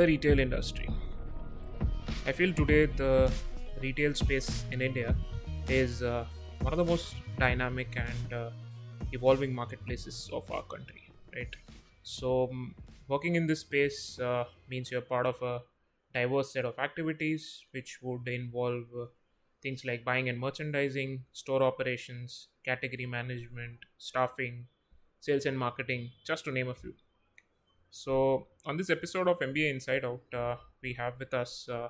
the retail industry. I feel today the retail space in India is uh, one of the most dynamic and uh, evolving marketplaces of our country, right? So, um, working in this space uh, means you're part of a diverse set of activities which would involve uh, things like buying and merchandising, store operations, category management, staffing, sales and marketing, just to name a few. So, on this episode of MBA Inside Out, uh, we have with us uh,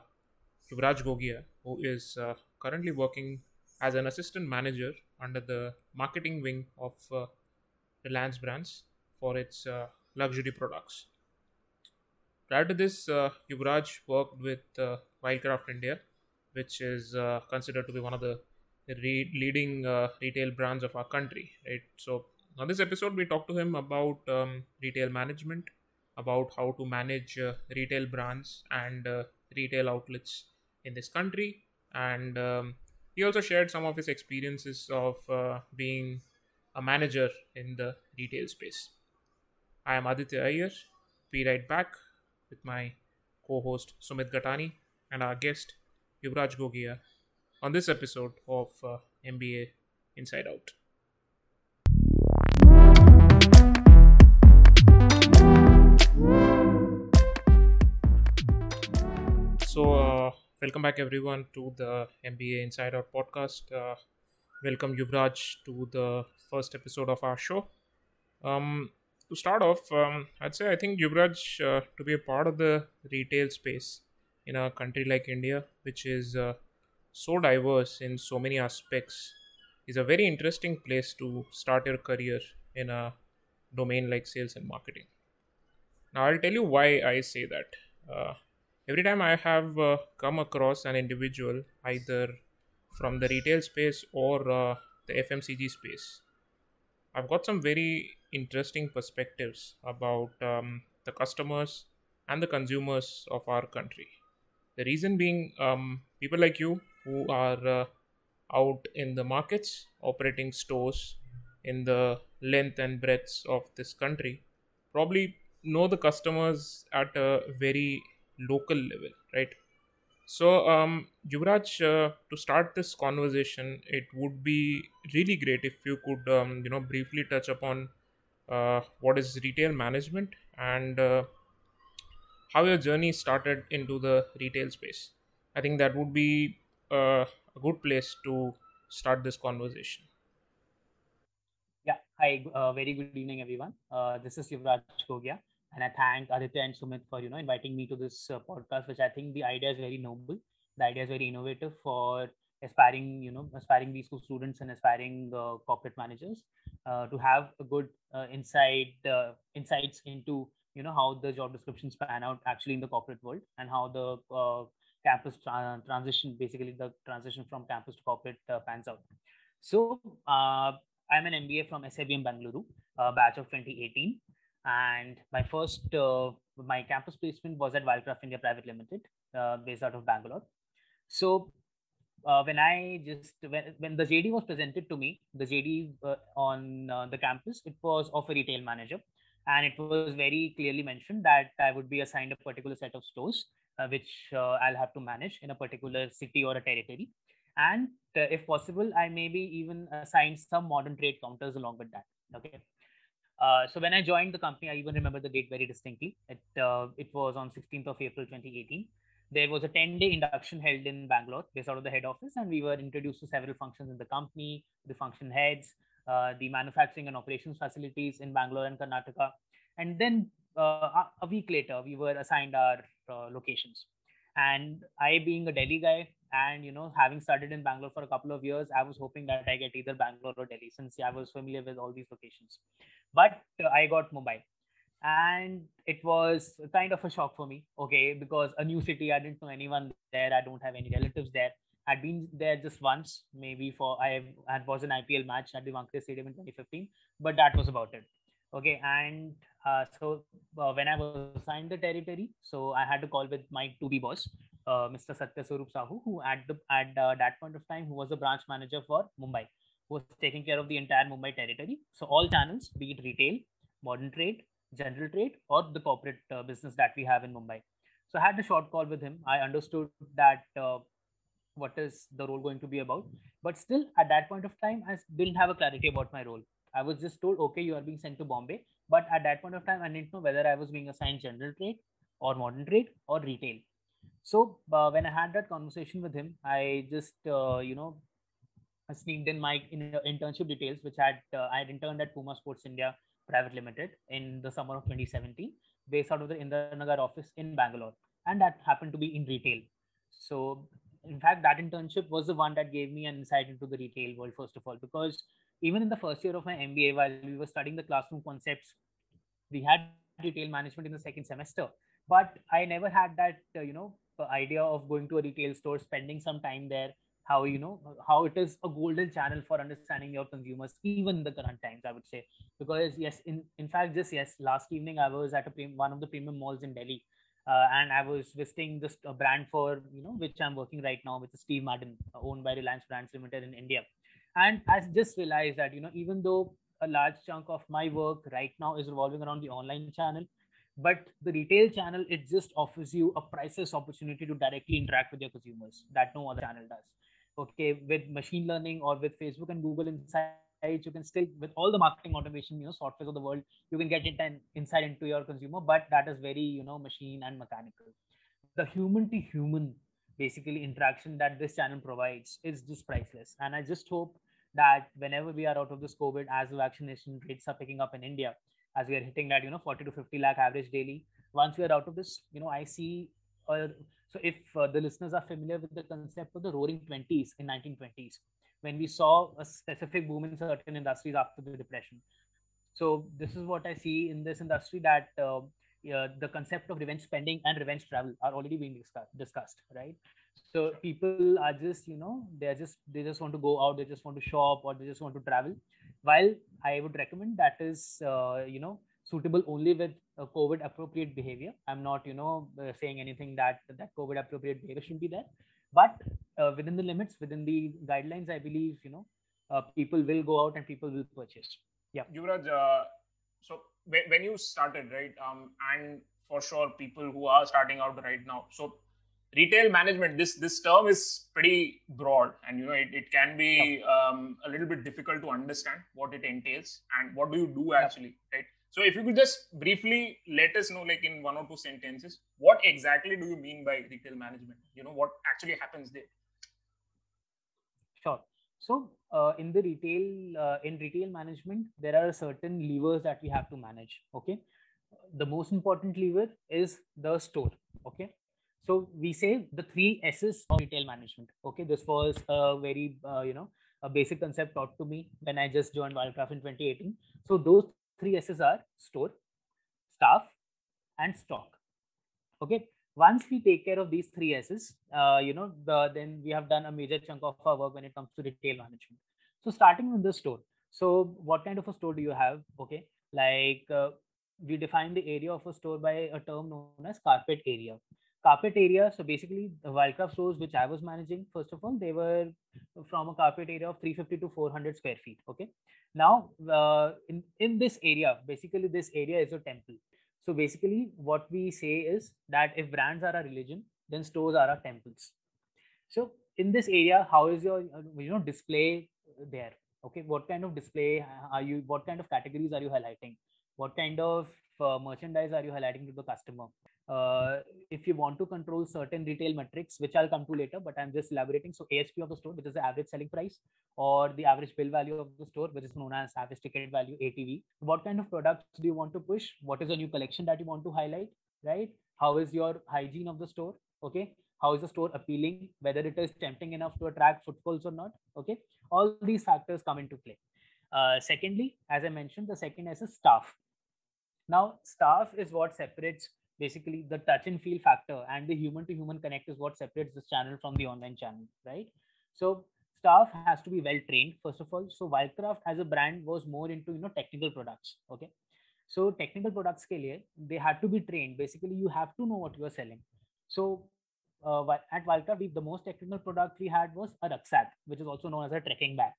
Yuvraj Gogia, who is uh, currently working as an assistant manager under the marketing wing of uh, Reliance Brands for its uh, luxury products. Prior to this, uh, Yuvraj worked with uh, Wildcraft India, which is uh, considered to be one of the re- leading retail brands of our country. Right. So on this episode, we talked to him about um, retail management, about how to manage uh, retail brands and uh, retail outlets in this country, and um, he also shared some of his experiences of uh, being a manager in the retail space. I am Aditya Iyer. Be right back with my co-host Sumit Gatani and our guest Yuvraj Gogia on this episode of uh, MBA Inside Out. Welcome back everyone to the MBA Inside Out podcast. Uh, welcome Yuvraj to the first episode of our show. Um, to start off, um, I'd say I think Yuvraj uh, to be a part of the retail space in a country like India, which is uh, so diverse in so many aspects, is a very interesting place to start your career in a domain like sales and marketing. Now, I'll tell you why I say that. Every time I have uh, come across an individual, either from the retail space or uh, the FMCG space, I've got some very interesting perspectives about um, the customers and the consumers of our country. The reason being, um, people like you who are uh, out in the markets, operating stores in the length and breadth of this country, probably know the customers at a very local level, right? So, um, Yuvraj, uh, to start this conversation, it would be really great if you could, um, you know, briefly touch upon uh, what is retail management and uh, how your journey started into the retail space. I think that would be uh, a good place to start this conversation. Yeah. Hi. Uh, very good evening, everyone. Uh, this is Yuvraj Gogia, and I thank Aditya and Sumit for you know inviting me to this uh, podcast, which I think the idea is very noble. The idea is very innovative for aspiring you know aspiring these school students and aspiring uh, corporate managers uh, to have a good uh, insight uh, insights into you know how the job descriptions pan out actually in the corporate world and how the uh, campus tra- transition basically the transition from campus to corporate pans out so i'm an mba from sabm bangalore batch of 2018 and my first uh, my campus placement was at wildcraft india private limited uh, based out of bangalore so uh, when I just when, when the JD was presented to me, the JD uh, on uh, the campus, it was of a retail manager, and it was very clearly mentioned that I would be assigned a particular set of stores, uh, which I'll have to manage in a particular city or a territory, and if possible, I may be even assigned some modern trade counters along with that. Okay. Uh, so when I joined the company, I even remember the date very distinctly. It uh, it was on 16th of April 2018 there was a 10 day induction held in Bangalore, based out of the head office, and we were introduced to several functions in the company, the function heads, uh, the manufacturing and operations facilities in Bangalore and Karnataka. And then uh, a week later, we were assigned our uh, locations. And I, being a Delhi guy, and you know, having studied in Bangalore for a couple of years, I was hoping that I get either Bangalore or Delhi, since I was familiar with all these locations. But uh, I got Mumbai. And it was kind of a shock for me okay? Because a new city i didn't know anyone there. I don't have any relatives there. I'd been there just once maybe for i had was an ipl match at the Wankhede stadium in 2015 but that was about it okay? And uh, so uh, when i was assigned the territory so i had to call with my to be boss uh, mr satya sahu who at the at uh, that point of time who was the branch manager for mumbai was taking care of the entire mumbai territory so all channels be it retail modern trade general trade or the corporate uh, business that we have in Mumbai. So I had a short call with him. I understood that uh, what is the role going to be about, but still at that point of time, I didn't have a clarity about my role. I was just told, okay, you are being sent to Bombay, but at that point of time, I didn't know whether I was being assigned general trade or modern trade or retail. So uh, when I had that conversation with him, I just uh, you know sneaked in my in, internship details, which had uh, I had interned at Puma Sports India Private Limited in the summer of 2017, based out of the Indiranagar office in Bangalore, and that happened to be in retail. So in fact, that internship was the one that gave me an insight into the retail world first of all, because even in the first year of my MBA, while we were studying the classroom concepts, we had retail management in the second semester, but I never had that uh, you know idea of going to a retail store, spending some time there, how you know how it is a golden channel for understanding your consumers even the current times i would say. Because yes in in fact just yes last evening i was at a one of the premium malls in delhi uh, and i was visiting this uh, brand for you know which i'm working right now with steve madden owned by reliance brands limited in india. And i just realized that you know even though a large chunk of my work right now is revolving around the online channel but the retail channel it just offers you a priceless opportunity to directly interact with your consumers that no other channel does okay with machine learning or with facebook and google insights you can still with all the marketing automation you know softwares of the world you can get it an insight into your consumer but that is very you know machine and mechanical. The human to human basically interaction that this channel provides is just priceless. And i just hope that whenever we are out of this covid as the vaccination rates are picking up in india as we are hitting that you know 40 to 50 lakh average daily once we are out of this you know i see a so if uh, the listeners are familiar with the concept of the roaring 20s in 1920s, when we saw a specific boom in certain industries after the depression. So this is what I see in this industry that uh, the concept of revenge spending and revenge travel are already being discussed, discussed, right? So people are just, you know, they are just they just want to go out, they just want to shop, or they just want to travel. While I would recommend that is, uh, you know, suitable only with COVID appropriate behavior. I'm not, you know, uh, saying anything that that COVID appropriate behavior should be there, but uh, within the limits, within the guidelines, I believe, you know, uh, people will go out and people will purchase. Yeah. Yuvraj, uh, so when you started, right, um, and for sure, people who are starting out right now, so retail management this this term is pretty broad and you know it, it can be um, a little bit difficult to understand what it entails and what do you do actually right so if you could just briefly let us know, like in one or two sentences, what exactly do you mean by retail management? You know, what actually happens there? Sure. So uh, in the retail, uh, in retail management, there are certain levers that we have to manage. Okay. The most important lever is the store. Okay. So we say the three S's of retail management. Okay. This was a very, uh, you know, a basic concept taught to me when I just joined Wildcraft in 2018. So those three S's are store, staff, and stock. Okay. Once we take care of these three S's, uh, you know, the, then we have done a major chunk of our work when it comes to retail management. So starting with the store. So what kind of a store do you have? Okay. Like uh, we define the area of a store by a term known as carpet area carpet area. So basically, the wildcraft stores which I was managing, first of all, they were from a carpet area of 350 to 400 square feet. Okay. Now, uh, in in this area, basically, this area is a temple. So basically, what we say is that if brands are a religion, then stores are our temples. So in this area, how is your you know display there? Okay, what kind of display are you? What kind of categories are you highlighting? What kind of uh, merchandise are you highlighting to the customer? uh, if you want to control certain retail metrics, which I'll come to later, but I'm just elaborating. So ASP of the store, which is the average selling price, or the average bill value of the store, which is known as average ticket value ATV. What kind of products do you want to push? What is a new collection that you want to highlight? Right? How is your hygiene of the store? Okay. How is the store appealing? Whether it is tempting enough to attract footfalls or not? Okay. All these factors come into play. Uh, secondly, as I mentioned, the second is staff. Now, staff is what separates basically the touch and feel factor and the human to human connect is what separates this channel from the online channel right? So staff has to be well trained first of all. So wildcraft as a brand was more into you know technical products okay? So technical products ke liye, they had to be trained. Basically you have to know what you are selling. So uh, at wildcraft the most technical product we had was a rucksack which is also known as a trekking bag.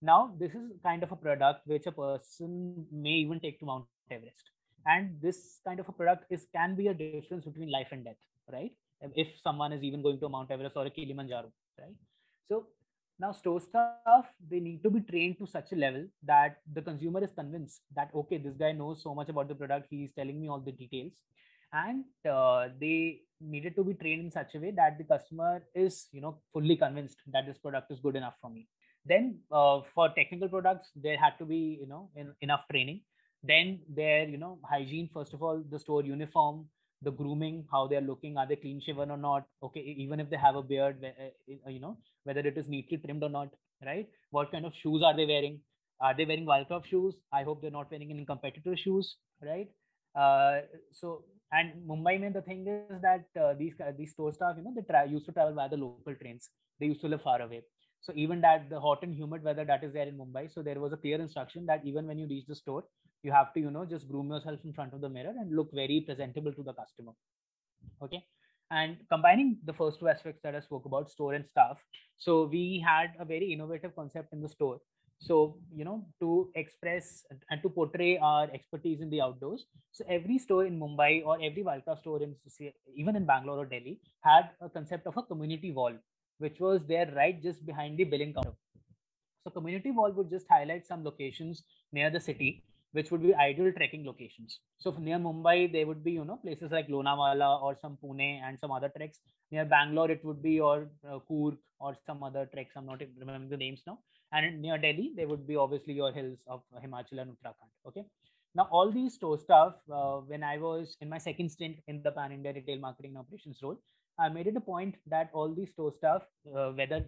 Now this is kind of a product which a person may even take to mount everest and this kind of a product is can be a difference between life and death right? If someone is even going to Mount Everest or a Kilimanjaro, right? So now store staff they need to be trained to such a level that the consumer is convinced that okay, this guy knows so much about the product, he is telling me all the details, and uh, they needed to be trained in such a way that the customer is you know fully convinced that this product is good enough for me then uh, for technical products there had to be you know in, enough training then their you know hygiene first of all the store uniform the grooming how they're looking are they clean shaven or not? Okay even if they have a beard uh, you know whether it is neatly trimmed or not right? What kind of shoes are they wearing? Are they wearing wildcraft shoes? I hope they're not wearing any competitor shoes right? Uh, so and mumbai mein the thing is that uh, these these store staff you know they tra- used to travel by the local trains. They used to live far away. So even that the hot and humid weather that is there in Mumbai, so there was a clear instruction that even when you reach the store, you have to you know just groom yourself in front of the mirror and look very presentable to the customer. Okay. And combining the first two aspects that I spoke about, store and staff. So we had a very innovative concept in the store. So, you know, to express and to portray our expertise in the outdoors. So every store in Mumbai or every Wildcraft store in even in Bangalore or Delhi had a concept of a community wall which was there right just behind the billing counter. So community wall would just highlight some locations near the city, which would be ideal trekking locations. So near Mumbai, there would be, you know, places like Lonavala or some Pune and some other treks. Near Bangalore, it would be or uh, or some other treks. I'm not remembering the names now. And near Delhi, there would be obviously your hills of Himachal and Uttarakhand. Okay. Now, all these store stuff, uh, when I was in my second stint in the Pan India retail marketing operations role, I made it a point that all these store staff, uh, whether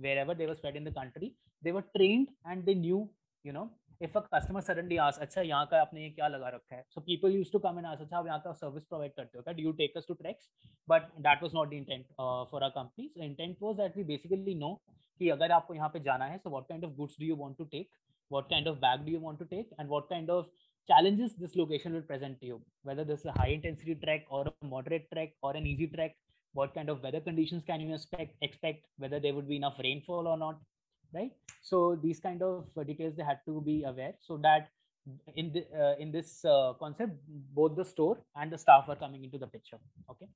wherever they were spread in the country, they were trained and they knew, you know, if a customer suddenly आस अच्छा यहाँ का आपने ये क्या लगा रखा है? So people used to come and आस अच्छा आप यहाँ का सर्विस प्रोवाइड करते हो do take us to tracks but that was not the intent for our company so intent was that we basically know कि अगर आपको यहाँ पे जाना है so what kind of goods do you want to take what kind of bag do you want to take and what kind of challenges this location will present you whether this high intensity track or moderate track or an easy track what kind of weather conditions can you expect expect? Whether there would be enough rainfall or right so these kind of details they had to be aware so that in the uh, in this uh, concept both the store and the staff are coming into the picture okay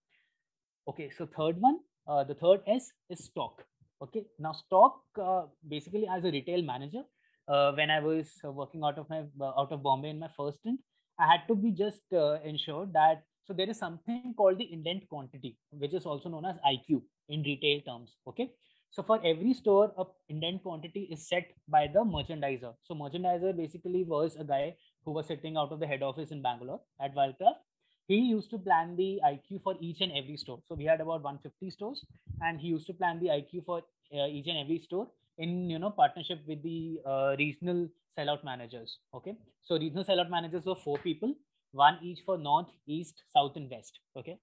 okay so third one uh, the third s is stock okay now stock uh, basically as a retail manager uh, when i was working out of my uh, out of bombay in my first stint i had to be just ensured that so there is something called the indent quantity, which is also known as IQ in retail terms. Okay. So for every store, a indent quantity is set by the merchandiser. So merchandiser basically was a guy who was sitting out of the head office in Bangalore at Wildcraft. He used to plan the IQ for each and every store. So we had about 150 stores, and he used to plan the IQ for uh, each and every store in you know partnership with the uh, regional sellout managers. Okay, so regional sellout managers were four people one each for north, east, south, and west. Okay.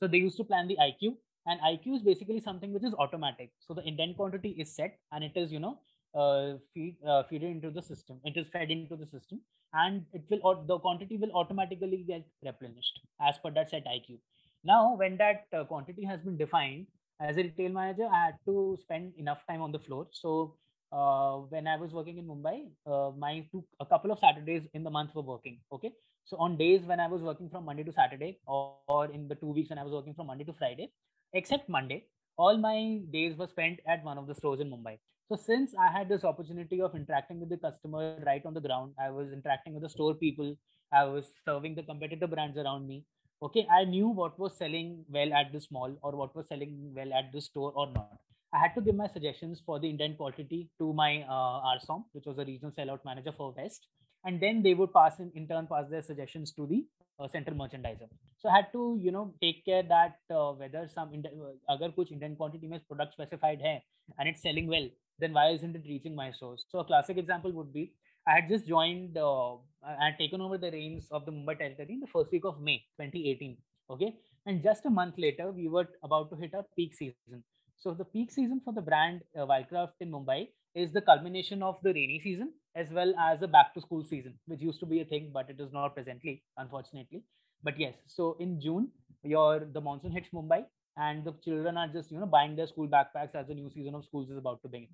So they used to plan the IQ, and IQ is basically something which is automatic. So the indent quantity is set, and it is you know uh, feed uh, feed into the system. It is fed into the system, and it will or the quantity will automatically get replenished as per that set IQ. Now, when that uh, quantity has been defined, as a retail manager, I had to spend enough time on the floor. So uh, when I was working in Mumbai, uh, my two a couple of Saturdays in the month were working. Okay, so on days when I was working from Monday to Saturday, or, or in the two weeks when I was working from Monday to Friday, except Monday, all my days were spent at one of the stores in Mumbai. So since I had this opportunity of interacting with the customer right on the ground, I was interacting with the store people, I was serving the competitor brands around me. Okay, I knew what was selling well at this mall or what was selling well at the store or not. I had to give my suggestions for the indent quantity to my uh, RSOM, which was a regional sellout manager for West, and then they would pass in, in turn pass their suggestions to the uh, central merchandiser. So I had to you know take care that uh, whether some uh, agar kuch indent quantity mein product specified hai and it's selling well, then why isn't it reaching my stores? So a classic example would be I had just joined, uh, I had taken over the reins of the Mumbai territory in the first week of May 2018. Okay, and just a month later, we were about to hit our peak season. So the peak season for the brand uh, Wildcraft in Mumbai is the culmination of the rainy season as well as the back to school season, which used to be a thing, but it is not presently, unfortunately. But yes, so in June, your the monsoon hits Mumbai, and the children are just you know buying their school backpacks as the new season of schools is about to begin.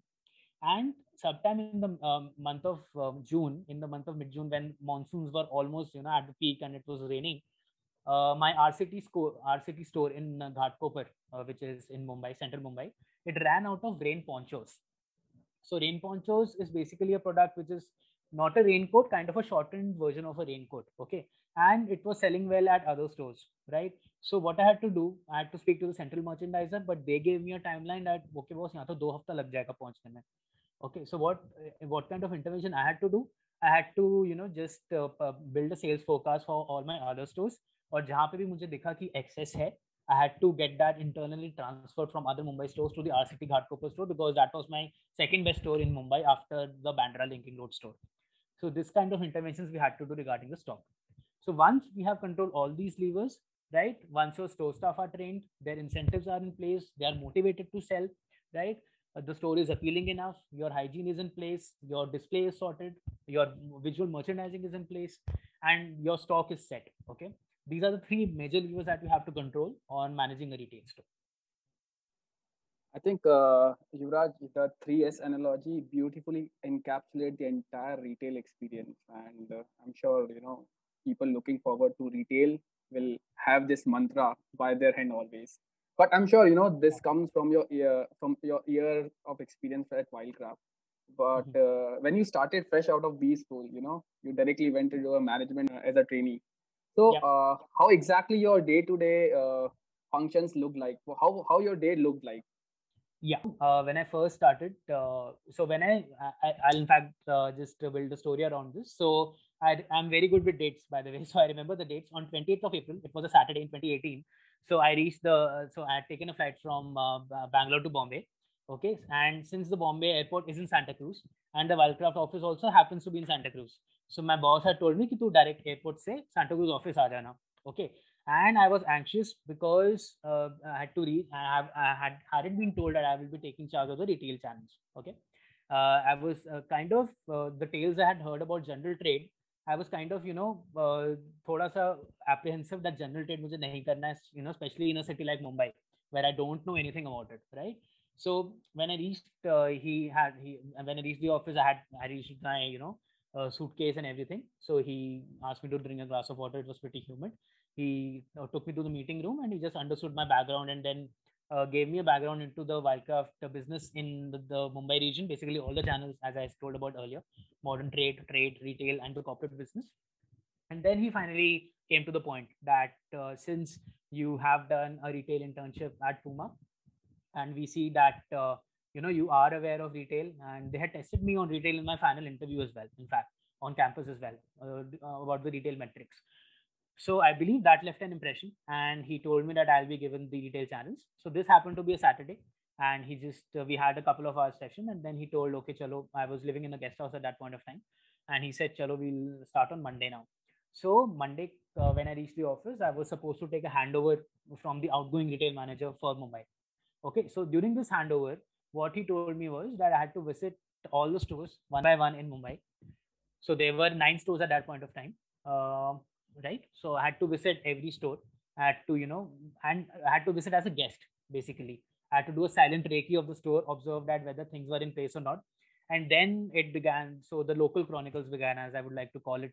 And sometime in the um, month of um, June, in the month of mid June, when monsoons were almost you know at the peak and it was raining, uh, my R City store, R City store in Ghatkopar, uh, which is in Mumbai, central Mumbai, it ran out of rain ponchos. So rain ponchos is basically a product which is not a raincoat, kind of a shortened version of a raincoat. Okay, and it was selling well at other stores, right? So what I had to do, I had to speak to the central merchandiser, but they gave me a timeline that okay, boss, यहाँ तो दो हफ्ता लग जाएगा पहुंचने में. Okay, so what what kind of intervention I had to do? I had to you know just uh, build a sales forecast for all my other stores और जहाँ पे भी मुझे दिखा कि excess है, I had to get that internally transferred from other Mumbai stores to the R City Ghatkopar store because that was my second best store in Mumbai after the Bandra Linking Road store. So this kind of interventions we had to do regarding the stock. So once we have controlled all these levers, right? Once your store staff are trained, their incentives are in place, they are motivated to sell, right? Uh, the store is appealing enough, your hygiene is in place, your display is sorted, your visual merchandising is in place, and your stock is set. Okay. These are the three major levers that we have to control on managing a retail store. I think uh, Yuvraj, the 3S analogy beautifully encapsulates the entire retail experience. And uh, I'm sure, you know, people looking forward to retail will have this mantra by their hand always. But I'm sure, you know, this comes from your ear, from your year of experience at Wildcraft. But mm-hmm. uh, when you started fresh out of B school, you know, you directly went into a management uh, as a trainee. So, yeah. Uh, how exactly your day-to-day uh, functions look like? How how your day looked like? yeah. Uh, when i first started uh, so when i, I will in fact uh, just build a story around this. So I, i'm very good with dates by the way. So i remember the dates. On 28th of april it was a saturday in 2018 so i reached the so i had taken a flight from uh, bangalore to bombay okay? And since the bombay airport is in santa cruz and the wildcraft office also happens to be in santa cruz so my boss had told me ki tu direct airport se santa cruz office aa jana okay and I was anxious because uh, I had to read. I have I had hadn't been told that I will be taking charge of the retail channels. Okay, uh, I was uh, kind of uh, the tales I had heard about general trade. I was kind of you know uh, thoda sa apprehensive that general trade मुझे नहीं करना है, you know, especially in a city like Mumbai where I don't know anything about it, right? So when I reached, uh, he had he when I reached the office, I had I reached my you know uh, suitcase and everything. So he asked me to drink a glass of water. It was pretty humid he uh, took me to the meeting room and he just understood my background and then uh, gave me a background into the wildcraft business in the, the, Mumbai region, basically all the channels, as I told about earlier, modern trade, trade, retail, and the corporate business. And then he finally came to the point that uh, since you have done a retail internship at Puma, and we see that uh, you know you are aware of retail, and they had tested me on retail in my final interview as well. In fact, on campus as well uh, about the retail metrics. So I believe that left an impression, and he told me that I'll be given the retail channels. So this happened to be a Saturday, and he just uh, we had a couple of hours session, and then he told, okay, chalo. I was living in a guest house at that point of time, and he said, chalo, we'll start on Monday now. So Monday, uh, when I reached the office, I was supposed to take a handover from the outgoing retail manager for Mumbai. Okay, so during this handover, what he told me was that I had to visit all the stores one by one in Mumbai. So there were nine stores at that point of time. Uh, right? So I had to visit every store. I had to, you know, and I had to visit as a guest, basically. I had to do a silent recce of the store, observe that whether things were in place or not. And then it began. So the local chronicles began, as I would like to call it.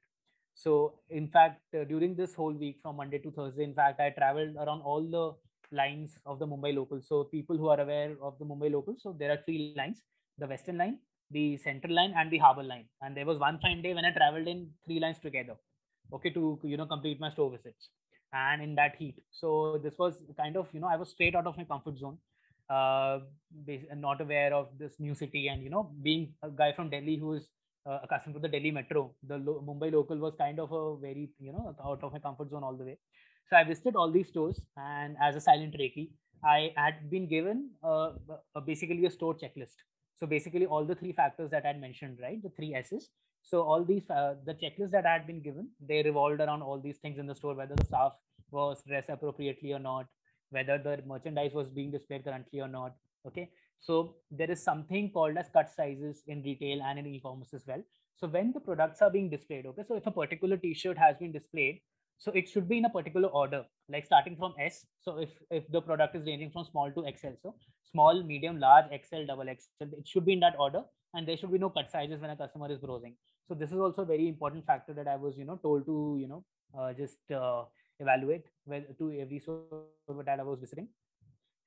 So, in fact, uh, during this whole week from Monday to Thursday, in fact, I traveled around all the lines of the Mumbai local. So, people who are aware of the Mumbai local, so there are three lines the Western line, the Central line, and the Harbour line. And there was one fine day when I traveled in three lines together okay to you know complete my store visits and in that heat so this was kind of you know i was straight out of my comfort zone uh not aware of this new city and you know being a guy from delhi who's uh, accustomed to the delhi metro the lo- mumbai local was kind of a very you know out of my comfort zone all the way so i visited all these stores and as a silent recce i had been given uh, basically a store checklist so basically all the three factors that i had mentioned right the three s's so all these uh, the checklist that I had been given, they revolved around all these things in the store, whether the staff was dressed appropriately or not, whether the merchandise was being displayed currently or not. Okay. So there is something called as cut sizes in retail and in e-commerce as well. So when the products are being displayed, okay, so if a particular t-shirt has been displayed, so it should be in a particular order, like starting from S. So if if the product is ranging from small to XL, so small, medium, large, XL, double XL, it should be in that order, and there should be no cut sizes when a customer is browsing so this is also a very important factor that i was you know told to you know uh, just uh, evaluate well to every store that I was visiting.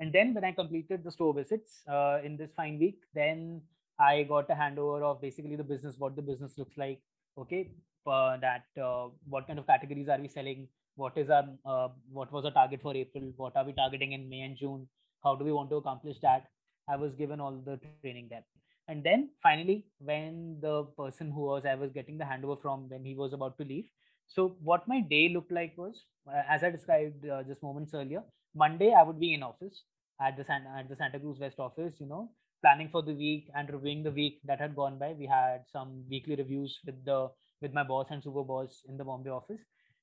And then when I completed the store visits uh, in this fine week, then I got a handover of basically the business, what the business looks like. Okay, that uh, what kind of categories are we selling? What is our uh, what was our target for April? What are we targeting in May and June? How do we want to accomplish that? I was given all the training there. And then finally, when the person who was I was getting the handover from when he was about to leave, so what my day looked like was, uh, as I described uh, just moments earlier, Monday I would be in office at the San- at the Santa Cruz West office, you know, planning for the week and reviewing the week that had gone by. We had some weekly reviews with the with my boss and super boss in the Bombay office.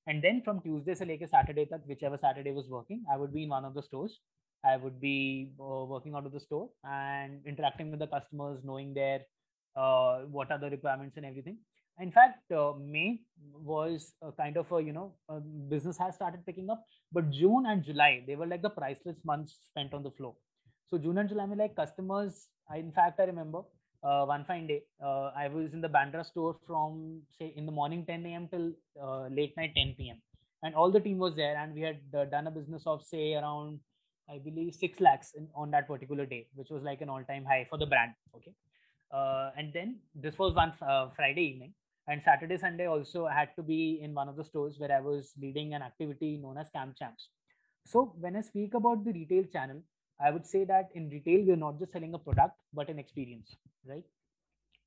And then from Tuesday to like Saturday, that whichever Saturday was working, I would be in one of the stores. I would be uh, working out of the store and interacting with the customers, knowing their uh, what are the requirements and everything in fact uh, may was a kind of a you know a business has started picking up but june and july they were like the priceless months spent on the floor so june and july I mean, like customers I, in fact i remember uh, one fine day. Uh, i was in the bandra store from say in the morning 10 a.m till uh, late night 10 p.m and all the team was there and we had uh, done a business of say around i believe 6 lakhs in, on that particular day which was like an all-time high for the brand okay? Uh, and then this was one friday evening and saturday sunday also i had to be in one of the stores where i was leading an activity known as camp champs. So when i speak about the retail channel i would say that in retail we're not just selling a product but an experience right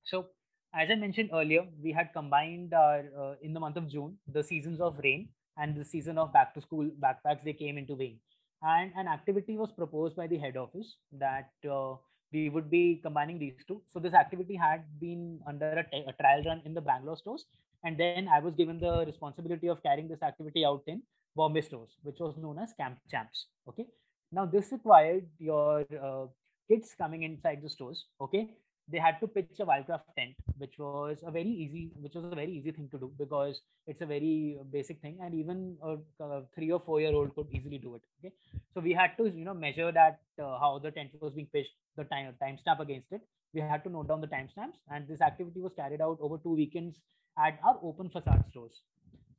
so as i mentioned earlier we had combined our uh, in the month of june the seasons of rain and the season of back to school backpacks they came into being and an activity was proposed by the head office that uh, we would be combining these two. So this activity had been under a, t- a trial run in the Bangalore stores, and then I was given the responsibility of carrying this activity out in Bombay stores, which was known as Camp Champs. Okay. Now this required your uh, kids coming inside the stores. Okay, they had to pitch a wildcraft tent which was a very easy which was a very easy thing to do because it's a very basic thing and even a, a three or four year old could easily do it okay? So we had to you know measure that uh, how the tent was being pitched the time timestamp against it. We had to note down the timestamps and this activity was carried out over two weekends at our open facade stores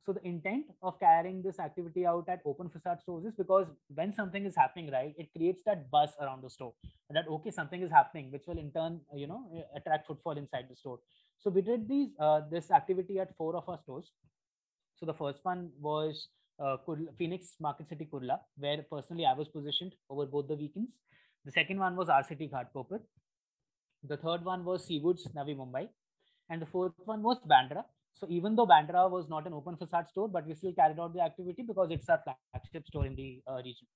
so the intent of carrying this activity out at open facade stores is because when something is happening, right, it creates that buzz around the store that okay, something is happening, which will in turn, you know, attract footfall inside the store. So we did these uh, this activity at four of our stores. So the first one was uh, Phoenix Market City Kurla, where personally I was positioned over both the weekends. The second one was R City Ghatkopar. The third one was Seawoods Navi Mumbai, and the fourth one was Bandra, so even though Bandra was not an open facade store, but we still carried out the activity because it's our flagship store in the uh, region.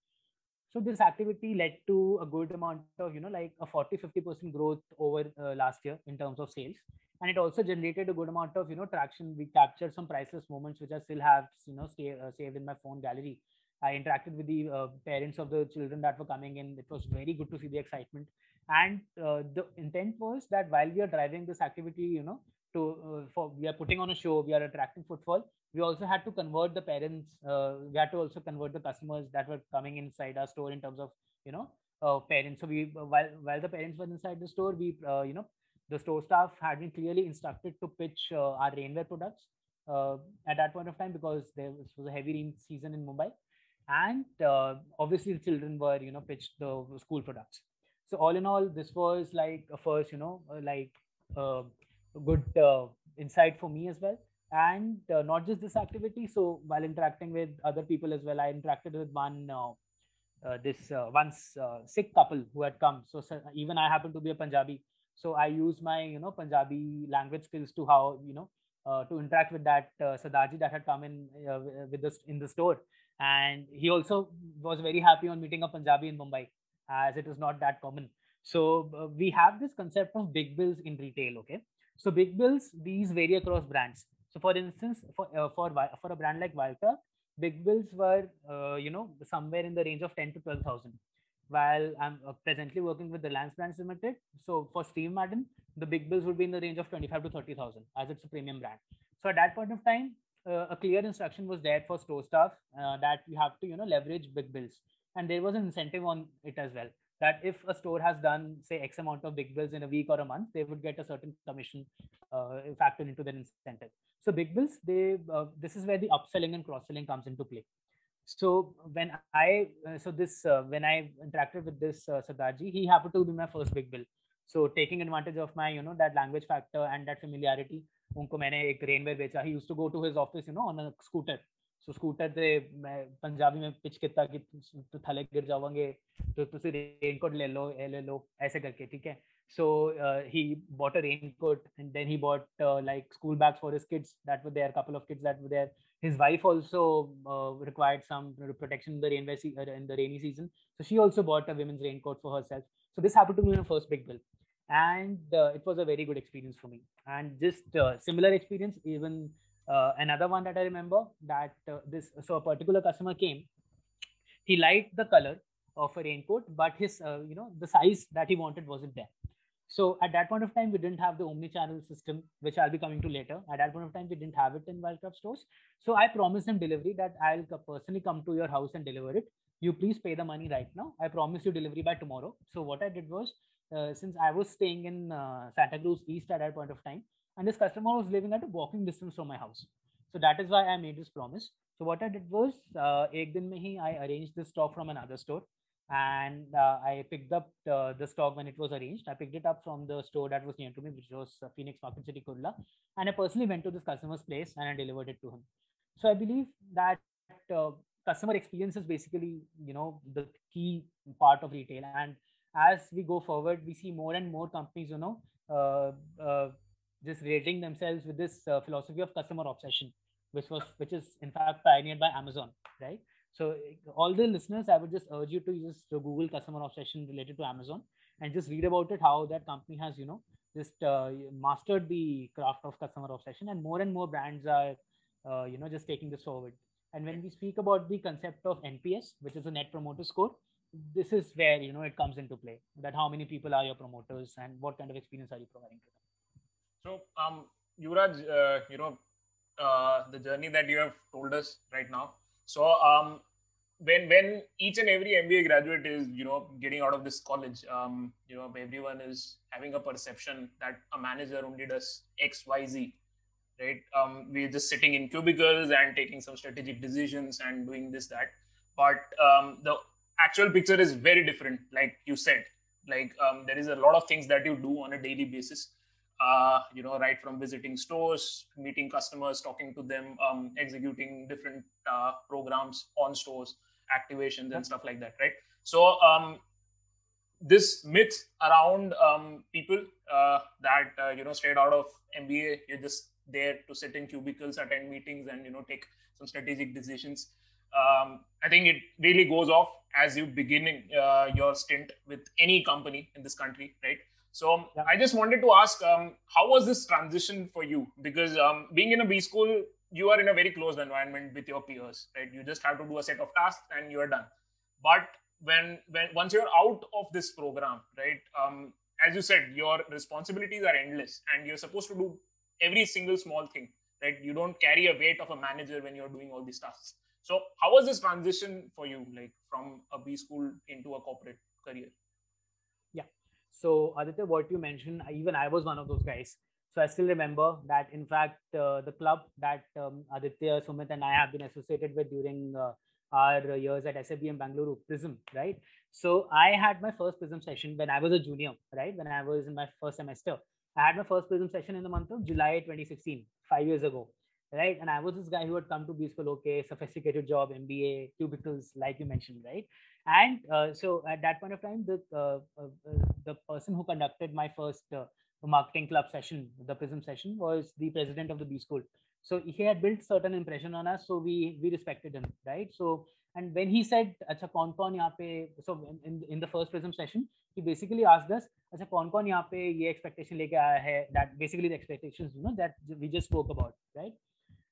So this activity led to a good amount of, you know, like a 40, 50% growth over uh, last year in terms of sales. And it also generated a good amount of, you know, traction. We captured some priceless moments, which I still have, you know, stay, uh, saved in my phone gallery. I interacted with the uh, parents of the children that were coming in. It was very good to see the excitement. And uh, the intent was that while we are driving this activity, you know, to uh, for we are putting on a show we are attracting footfall. We also had to convert the parents uh, we had to also convert the customers that were coming inside our store in terms of you know uh, parents. So we while while the parents were inside the store we uh, you know the store staff had been clearly instructed to pitch uh, our rainwear products uh, at that point of time because there was, was a heavy rain season in mumbai. And obviously the children were you know pitched the school products. So all in all this was like a first you know like good uh, insight for me as well. And uh, not just this activity so while interacting with other people as well i interacted with one uh, uh this uh, once uh, sikh couple who had come. So, so, even i happen to be a punjabi. So i use my you know punjabi language skills to how you know to interact with that uh, Sardarji that had come in with us in the store. And he also was very happy on meeting a punjabi in mumbai as it is not that common. So we have this concept of big bills in retail okay so big bills, these vary across brands. So for instance, for uh, for for a brand like Wildcraft, big bills were uh, you know somewhere in the range of ten to twelve thousand. While I'm uh, presently working with Reliance Brands Limited, so for Steve Madden, the big bills would be in the range of twenty five to thirty thousand, as it's a premium brand. So at that point of time, uh, a clear instruction was there for store staff uh, that you have to you know leverage big bills, and there was an incentive on it as well that if a store has done say x amount of big bills in a week or a month they would get a certain commission uh, factored into their incentive so big bills they uh, this is where the upselling and cross selling comes into play So when I uh, so this uh, when I interacted with this uh, Sardarji, he happened to be my first big bill. So taking advantage of my you know that language factor and that familiarity, उनको मैंने एक रेनवेयर बेचा. He used to go to his office, you know, on a scooter. So scooter ਤੇ ਮੈਂ ਪੰਜਾਬੀ ਮੇਂ pitch ਕਿਤਾ ਕਿ ਤੂੰ ਥੱਲੇ ਗਿਰ ਜਾਵਾਂਗੇ ਤੋ ਤੁਸੀਂ ਰੇਨਕੋਟ ਲੈ ਲਓ ਇਹ ਲੈ ਲਓ ਐਸੇ ਕਰਕੇ ਠੀਕ ਹੈ so uh, he bought a raincoat and then he bought uh, like school bags for his kids that were there a couple of kids that were there. His wife also uh, required some protection in the rainy season. So she also bought a women's raincoat for herself. So this happened to me in the first big deal, and it was a very good experience for me. And just similar experience even uh, another one that I remember that uh, this so a particular customer came, he liked the color of a raincoat, but his uh, you know the size that he wanted wasn't there. So at that point of time, we didn't have the omni-channel system, which I'll be coming to later. At that point of time, we didn't have it in Wildcraft stores. So I promised him delivery that I'll personally come to your house and deliver it. You please pay the money right now. I promise you delivery by tomorrow. So what I did was, uh, since I was staying in uh, Santa Cruz East at that point of time, and this customer was living at a walking distance from my house. So that is why I made this promise. So what I did was, uh, I arranged this stock from another store, and uh, I picked up the, the, stock when it was arranged. I picked it up from the store that was near to me, which was uh, Phoenix Market City, Kurla, and I personally went to this customer's place and I delivered it to him. So I believe that uh, customer experience is basically, you know, the key part of retail. And as we go forward, we see more and more companies, you know, uh, uh, just rating themselves with this uh, philosophy of customer obsession, which was which is in fact pioneered by Amazon, right? So all the listeners, I would just urge you to use just Google customer obsession related to Amazon and just read about it, how that company has, you know, just uh, mastered the craft of customer obsession, and more and more brands are, uh, you know, just taking this forward. And when we speak about the concept of NPS, which is a Net Promoter Score, this is where you know it comes into play. That how many people are your promoters and what kind of experience are you providing to them. So, um, Yuvraj, uh, you know, uh, the journey that you have told us right now. So, um, when when each and every MBA graduate is, you know, getting out of this college, um, you know, everyone is having a perception that a manager only does X, Y, Z, right? Um, we're just sitting in cubicles and taking some strategic decisions and doing this, that. But um, the actual picture is very different, like you said. Like um, there is a lot of things that you do on a daily basis uh, you know, right from visiting stores, meeting customers, talking to them, um, executing different uh, programs on stores, activations and stuff like that, right? So um, this myth around um, people uh, that uh, you know straight out of MBA, you're just there to sit in cubicles, attend meetings, and you know take some strategic decisions. Um, I think it really goes off as you begin uh, your stint with any company in this country, right? So yeah. I just wanted to ask, um, how was this transition for you? Because um, being in a B school, you are in a very closed environment with your peers, right? You just have to do a set of tasks and you are done. But when when once you're out of this program, right? Um, as you said, your responsibilities are endless, and you're supposed to do every single small thing, right? You don't carry a weight of a manager when you're doing all these tasks. So how was this transition for you, like from a B school into a corporate career? So Aditya, what you mentioned, even I was one of those guys. So I still remember that. In fact, uh, the club that um, Aditya, Sumit, and I have been associated with during uh, our years at SABM Bangalore, Prism, right? So I had my first Prism session when I was a junior, right? When I was in my first semester, I had my first Prism session in the month of July 2016, five years ago, right? And I was this guy who had come to B School, okay, sophisticated job, MBA, cubicles, like you mentioned, right? And uh, so at that point of time the uh, uh, uh the person who conducted my first uh, marketing club session the prism session was the president of the b school. So he had built certain impression on us so we we respected him right? So and when he said acha kaun kaun yahan pe so in, in the first prism session he basically asked us acha kaun kaun yahan pe ye expectation leke aaya hai? That basically the expectations you know that we just spoke about right?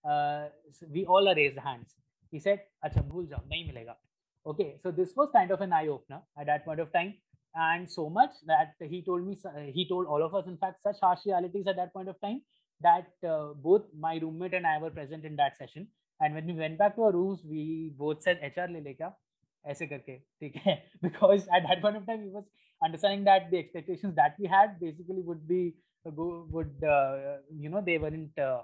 Uh, so we all raised hands. He said acha bhul jao nahi milega Okay, so this was kind of an eye opener at that point of time, and so much that he told me, he told all of us, in fact, such harsh realities at that point of time that uh, both my roommate and I were present in that session. And when we went back to our rooms, we both said, "HR le le kya?" ऐसे करके ठीक है because at that point of time we was understanding that the expectations that we had basically would be uh, would uh, you know they weren't uh,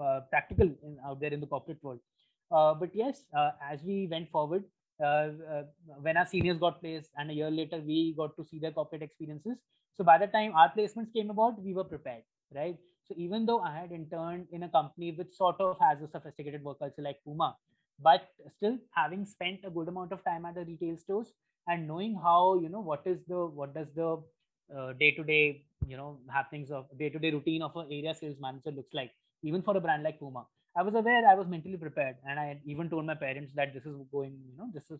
uh, practical in, out there in the corporate world Uh, but yes, uh, as we went forward, uh, uh, when our seniors got placed, and a year later we got to see their corporate experiences. So by the time our placements came about, we were prepared, right? So even though I had interned in a company which sort of has a sophisticated work culture like Puma, but still having spent a good amount of time at the retail stores and knowing how you know what is the what does the day to day you know happenings of day to day routine of an area sales manager looks like, even for a brand like Puma. I was aware, I was mentally prepared, and I even told my parents that this is going, you know, this is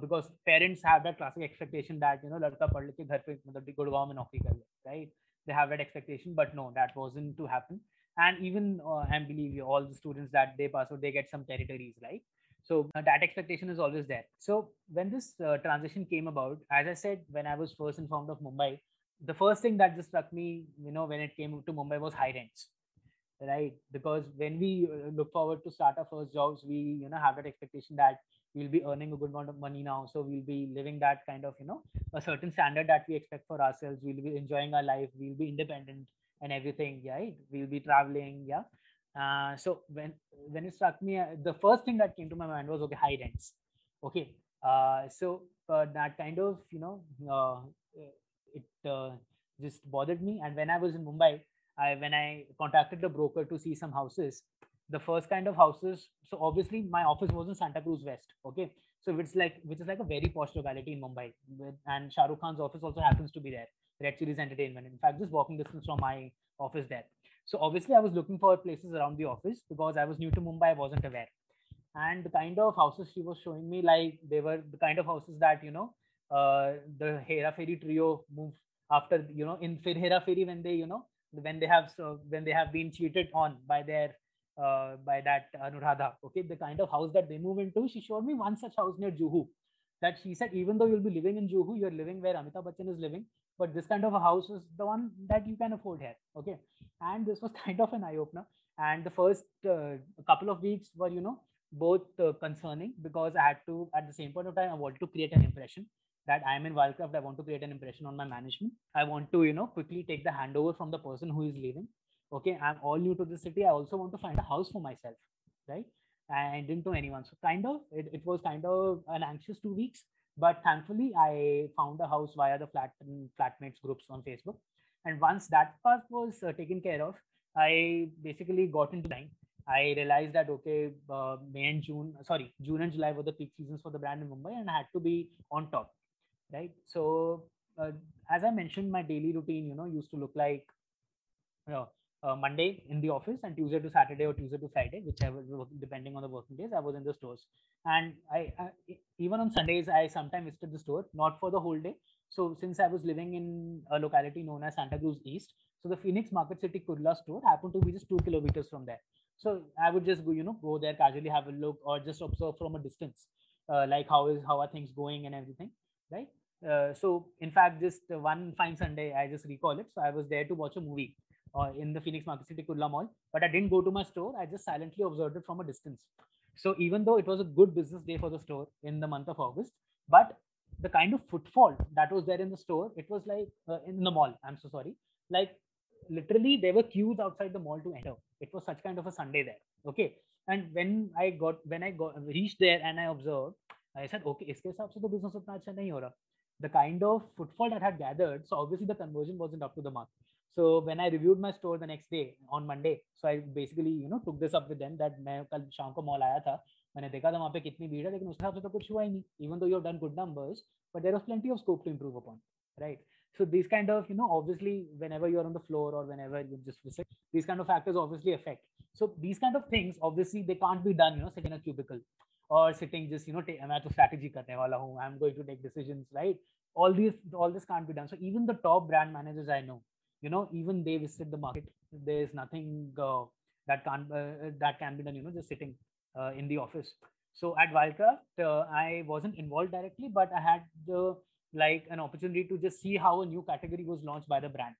because parents have that classic expectation that you know, ladka pad ke ghar pe matlab gurgaon mein naukri kar right? They have that expectation, but no, that wasn't to happen. And even uh, I believe you, all the students that they pass out, they get some territories, right? So uh, that expectation is always there. So when this uh, transition came about, as I said, when I was first informed of Mumbai, the first thing that just struck me, you know, when it came to Mumbai was high rents right? Because when we uh, look forward to start our first jobs we you know have that expectation that we'll be earning a good amount of money now. So we'll be living that kind of you know a certain standard that we expect for ourselves. We'll be enjoying our life. We'll be independent and everything right? We'll be traveling yeah? Uh, so when when it struck me uh, the first thing that came to my mind was okay high rents. Okay uh, so uh, that kind of you know it just bothered me. And when i was in mumbai I when I contacted the broker to see some houses, the first kind of houses. So obviously my office was in Santa Cruz West. Okay, so it's like which is like a very posh locality in Mumbai, and Shah Rukh Khan's office also happens to be there. Red Chillies Entertainment. In fact, just walking distance from my office there. So obviously I was looking for places around the office because I was new to Mumbai. I wasn't aware. And the kind of houses she was showing me, like they were the kind of houses that you know, uh, the Hera Pheri trio moved after you know in Phir Hera Pheri when they you know when they have so when they have been cheated on by their uh, by that Anuradha. Okay, the kind of house that they move into. She showed me one such house near Juhu. That she said, even though you'll be living in Juhu, you're living where Amitabh Bachchan is living, but this kind of a house is the one that you can afford here. Okay, and this was kind of an eye opener. And the first uh, couple of weeks were, you know, both uh, concerning because I had to, at the same point of time, I wanted to create an impression that I'm in Wildcraft, I want to create an impression on my management. I want to, you know, quickly take the handover from the person who is leaving. Okay, I'm all new to the city. I also want to find a house for myself, right? I didn't know anyone. So kind of, it, it was kind of an anxious two weeks. But thankfully, I found a house via the flat flatmates groups on Facebook. And once that part was uh, taken care of, I basically got into line. I realized that okay, uh, May and June, sorry, June and July were the peak seasons for the brand in Mumbai, and I had to be on top right? So uh, as i mentioned my daily routine you know used to look like you know, uh, monday in the office and tuesday to saturday or tuesday to friday whichever depending on the working days i was in the stores. And I, I even on sundays i sometimes visited the store not for the whole day. So since i was living in a locality known as santa cruz east so the phoenix market city kurla store happened to be just two kilometers from there. So i would just go you know go there casually have a look or just observe from a distance uh, like how is how are things going and everything right uh, so in fact, just one fine Sunday, I just recall it. So I was there to watch a movie uh, in the Phoenix Market City Kurla Mall, but I didn't go to my store. I just silently observed it from a distance. So even though it was a good business day for the store in the month of August, but the kind of footfall that was there in the store, it was like uh, in the mall. I'm so sorry. Like literally, there were queues outside the mall to enter. It was such kind of a Sunday there. Okay, and when I got when I got reached there and I observed, I said, okay, इसके हिसाब से तो business उतना अच्छा नहीं हो रहा the kind of footfall that had gathered, so obviously the conversion wasn't up to the mark. So when I reviewed my store the next day on Monday, so I basically you know took this up with them that मैं कल शाम को mall आया था मैंने देखा था वहाँ पे कितनी भीड़ है लेकिन उस हिसाब से तो कुछ हुआ ही नहीं even though you have done good numbers but there was plenty of scope to improve upon right so these kind of you know obviously whenever you're on the floor or whenever you just visit these kind of factors obviously affect so these kind of things obviously they can't be done you know sitting in a cubicle or sitting just you know मैं तो strategy करने वाला हूँ I'm going to take decisions right All these all this can't be done. So even the top brand managers I know you know even they visit the market there's nothing uh, that can't uh, that can be done you know just sitting uh, in the office. So at Wildcraft uh, I wasn't involved directly but I had the like an opportunity to just see how a new category was launched by the brand.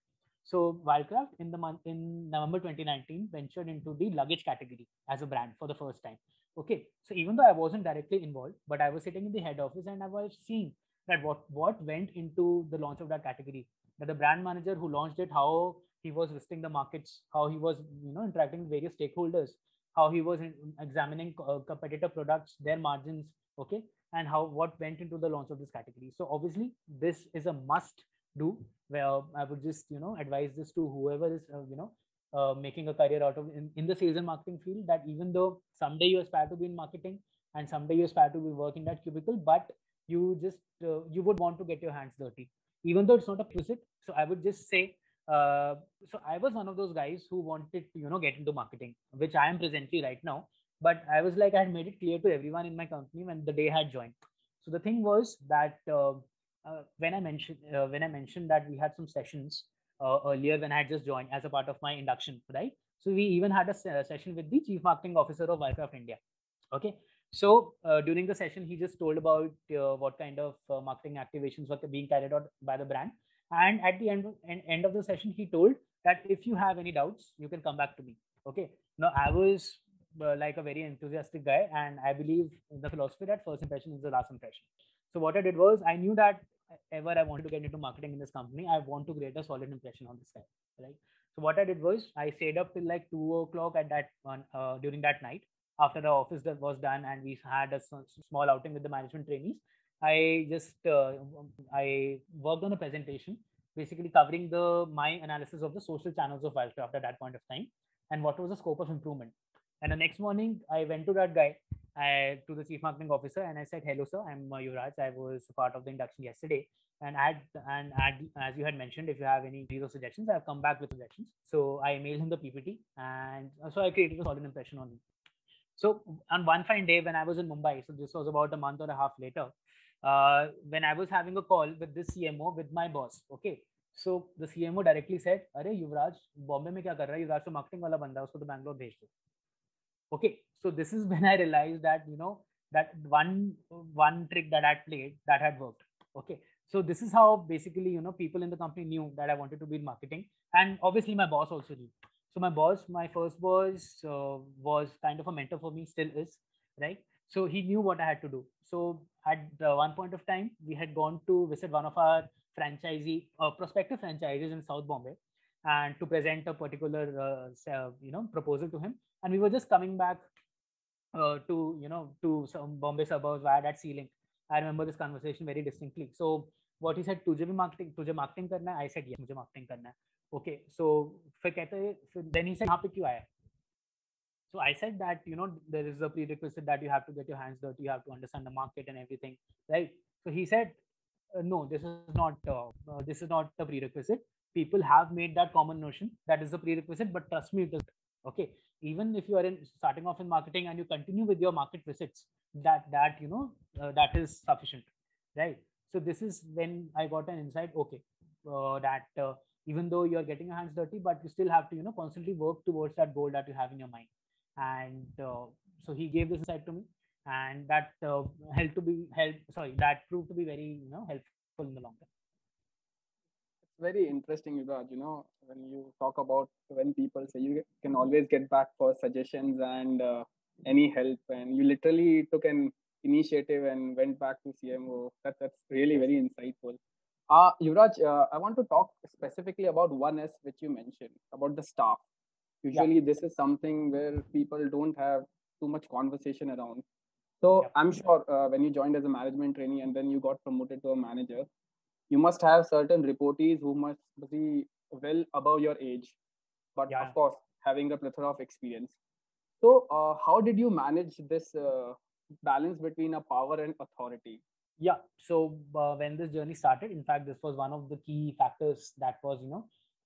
So Wildcraft in the month in November 2019 ventured into the luggage category as a brand for the first time. Okay so even though i wasn't directly involved but i was sitting in the head office and i was seeing that what what went into the launch of that category that the brand manager who launched it how he was visiting the markets how he was you know interacting with various stakeholders how he was in, examining uh, competitor products, their margins, okay, and how what went into the launch of this category. So obviously, this is a must do. Where I would just you know advise this to whoever is uh, you know uh, making a career out of in, in the sales and marketing field. That even though someday you aspire to be in marketing and someday you aspire to be working that cubicle, but you just uh, you would want to get your hands dirty, even though it's not a prerequisite. So I would just say uh, so I was one of those guys who wanted to, you know, get into marketing, which I am presently right now. But I was like, I had made it clear to everyone in my company when the day I had joined. So the thing was that uh, uh, when I mentioned uh, when I mentioned that we had some sessions uh, earlier when I had just joined as a part of my induction, right? So we even had a session with the chief marketing officer of Wildcraft India. Okay, so uh, during the session, he just told about uh, what kind of uh, marketing activations were being carried out by the brand, and at the end, end of the session, he told that if you have any doubts, you can come back to me. Okay. Now, I was uh, like a very enthusiastic guy, and I believe the philosophy that first impression is the last impression. So, what I did was, I knew that ever I wanted to get into marketing in this company, I want to create a solid impression on this guy. Right. So, what I did was, I stayed up till like two o'clock at that one uh, during that night after the office that was done, and we had a small outing with the management trainees I just uh, I worked on a presentation basically covering the my analysis of the social channels of Wildcraft at that point of time and what was the scope of improvement. And the next morning, I went to that guy, I, to the chief marketing officer, and I said, "Hello, sir. I'm uh, Yuvraj. I was part of the induction yesterday, and add and add as you had mentioned, if you have any zero suggestions, I've come back with suggestions. So I mailed him the PPT, and uh, so I created a solid impression on him. So on one fine day when I was in Mumbai, so this was about a month or a half later, uh, when I was having a call with this CMO with my boss. Okay. So the CMO directly said, "अरे युवराज बॉम्बे में क्या कर रहा है युवराज तो marketing वाला बंदा है उसको तो बैंगलोर भेज दो okay so this is when i realized that you know that one one trick that i played that had worked okay so this is how basically you know people in the company knew that i wanted to be in marketing and obviously my boss also knew so my boss my first boss uh, was kind of a mentor for me still is right? So he knew what i had to do. So at one point of time we had gone to visit one of our franchisee uh, prospective franchises in south bombay and to present a particular uh, uh, you know proposal to him. And we were just coming back uh, to you know to some bombay suburbs via that sea link. I remember this conversation very distinctly. So what he said tujhe bhi marketing tujhe marketing karna hai i said yeah mujhe marketing karna hai Okay, so फिर कहते then he said यहाँ पे क्यों आया? So I said that you know there is a prerequisite that you have to get your hands dirty, you have to understand the market and everything, right? So he said, uh, no, this is not uh, uh, this is not the prerequisite. People have made that common notion that is the prerequisite, but trust me, it is okay. Even if you are in starting off in marketing and you continue with your market visits, that that you know uh, that is sufficient, right? So this is when I got an insight. Okay, uh, that uh, even though you are getting your hands dirty, but you still have to you know constantly work towards that goal that you have in your mind. And uh, so he gave this insight to me and that uh, helped to be help sorry that proved to be very you know helpful in the long term. It's very interesting Yuvraj, you know when you talk about when people say you can always get back for suggestions and uh, any help and you literally took an initiative and went back to cmo that, that's really very insightful uh, Yuvraj, uh, I want to talk specifically about 1S, which you mentioned, about the staff usually yeah. this is something where people don't have too much conversation around so yeah. i'm sure uh, when you joined as a management trainee and then you got promoted to a manager you must have certain reportees who must be well above your age but yeah. of course having a plethora of experience so uh, how did you manage this uh, balance between a power and authority yeah so uh, when this journey started in fact this was one of the key factors that was you know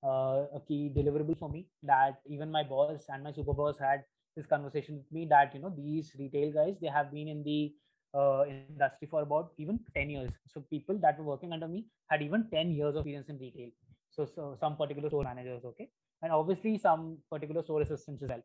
uh, a key deliverable for me that even my boss and my super boss had this conversation with me that you know these retail guys they have been in the uh, industry for about even 10 years. So people that were working under me had even 10 years of experience in retail. So, so some particular store managers okay? And obviously some particular store assistants as well.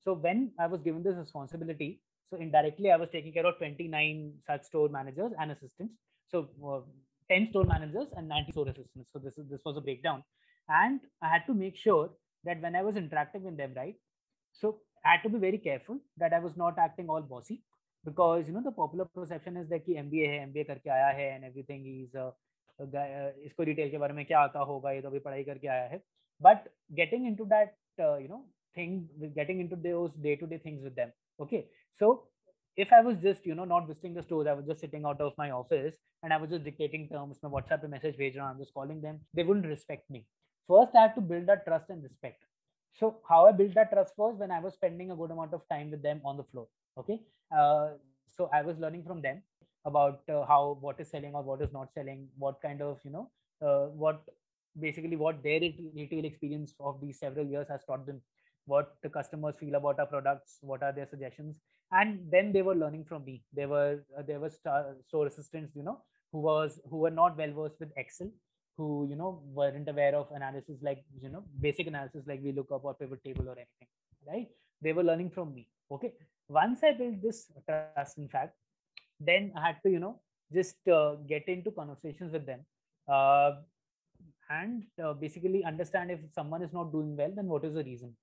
So when i was given this responsibility so indirectly i was taking care of 29 such store managers and assistants so uh, 10 store managers and 90 store assistants so this is this was a breakdown and i had to make sure that when i was interacting with them right so i had to be very careful that i was not acting all bossy because you know the popular perception is that कि MBA है MBA करके आया है and everything is uh, uh, इसको retail के बारे में क्या आता होगा ये तो अभी पढ़ाई करके आया है but getting into that uh, you know thing with getting into those day-to-day things with them okay so if i was just you know not visiting the stores i was just sitting out of my office and i was just dictating terms my whatsapp message page and i'm just calling them they wouldn't respect me. First i had to build that trust and respect. So how i built that trust was when i was spending a good amount of time with them on the floor okay? Uh, so i was learning from them about uh, how what is selling or what is not selling what kind of you know uh, what basically what their retail experience of these several years has taught them what the customers feel about our products what are their suggestions and then they were learning from me. They were uh, there were store assistants you know who was who were not well versed with excel who you know weren't aware of analysis like you know basic analysis like VLOOKUP or pivot table or anything right? They were learning from me okay? Once i built this trust in fact then i had to you know just uh, get into conversations with them uh, and uh, basically understand if someone is not doing well then what is the reason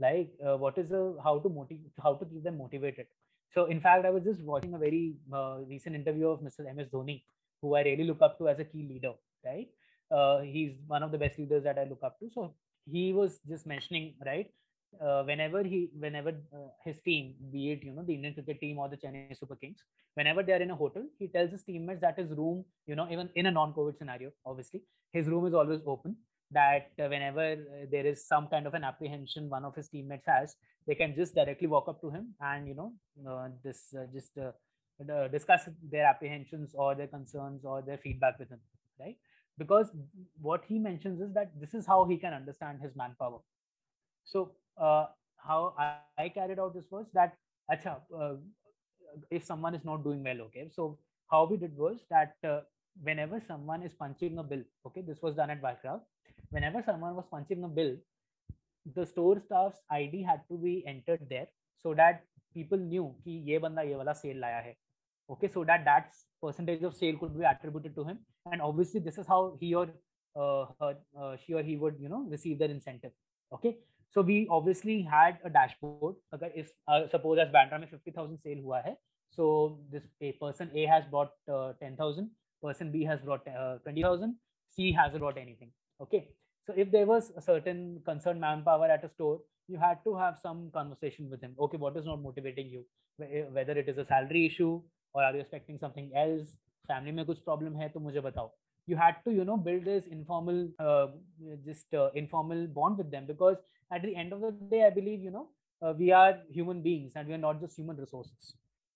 like uh, what is the how to motivate how to keep them motivated. So in fact i was just watching a very uh, recent interview of mr ms dhoni who i really look up to as a key leader right? Uh, he's one of the best leaders that i look up to. So he was just mentioning right uh, whenever he whenever uh, his team be it you know the indian cricket team or the chennai super kings whenever they are in a hotel he tells his teammates that his room you know even in a non-covid scenario obviously his room is always open that uh, whenever uh, there is some kind of an apprehension one of his teammates has they can just directly walk up to him and you know uh, this uh, just discuss their apprehensions or their concerns or their feedback with him right? Because what he mentions is that this is how he can understand his manpower. So uh, how I, carried out this was that uh, if someone is not doing well okay? So how we did was that uh, whenever someone is punching a bill okay this was done at Wildcraft whenever someone was punching a bill the store staff's id had to be entered there so that people knew कि ये बंदा ये वाला sale लाया है okay so that that percentage of sale could be attributed to him and obviously this is how he or uh, her, uh, she or he would you know receive their incentive okay so we obviously had a dashboard. Okay, if uh, suppose as Bandra में 50,000 sale hua hai, so this a person A has brought uh, 10,000, person B has brought uh, 20,000, C hasn't brought anything. Okay. So if there was a certain concerned manpower at a store, you had to have some conversation with him. Okay, what is not motivating you? Whether it is a salary issue or are you expecting something else? Family mein kuch problem hai, to mujhe batao. You had to, you know, build this informal, uh, just uh, informal bond with them because at the end of the day, I believe, you know, uh, we are human beings and we are not just human resources,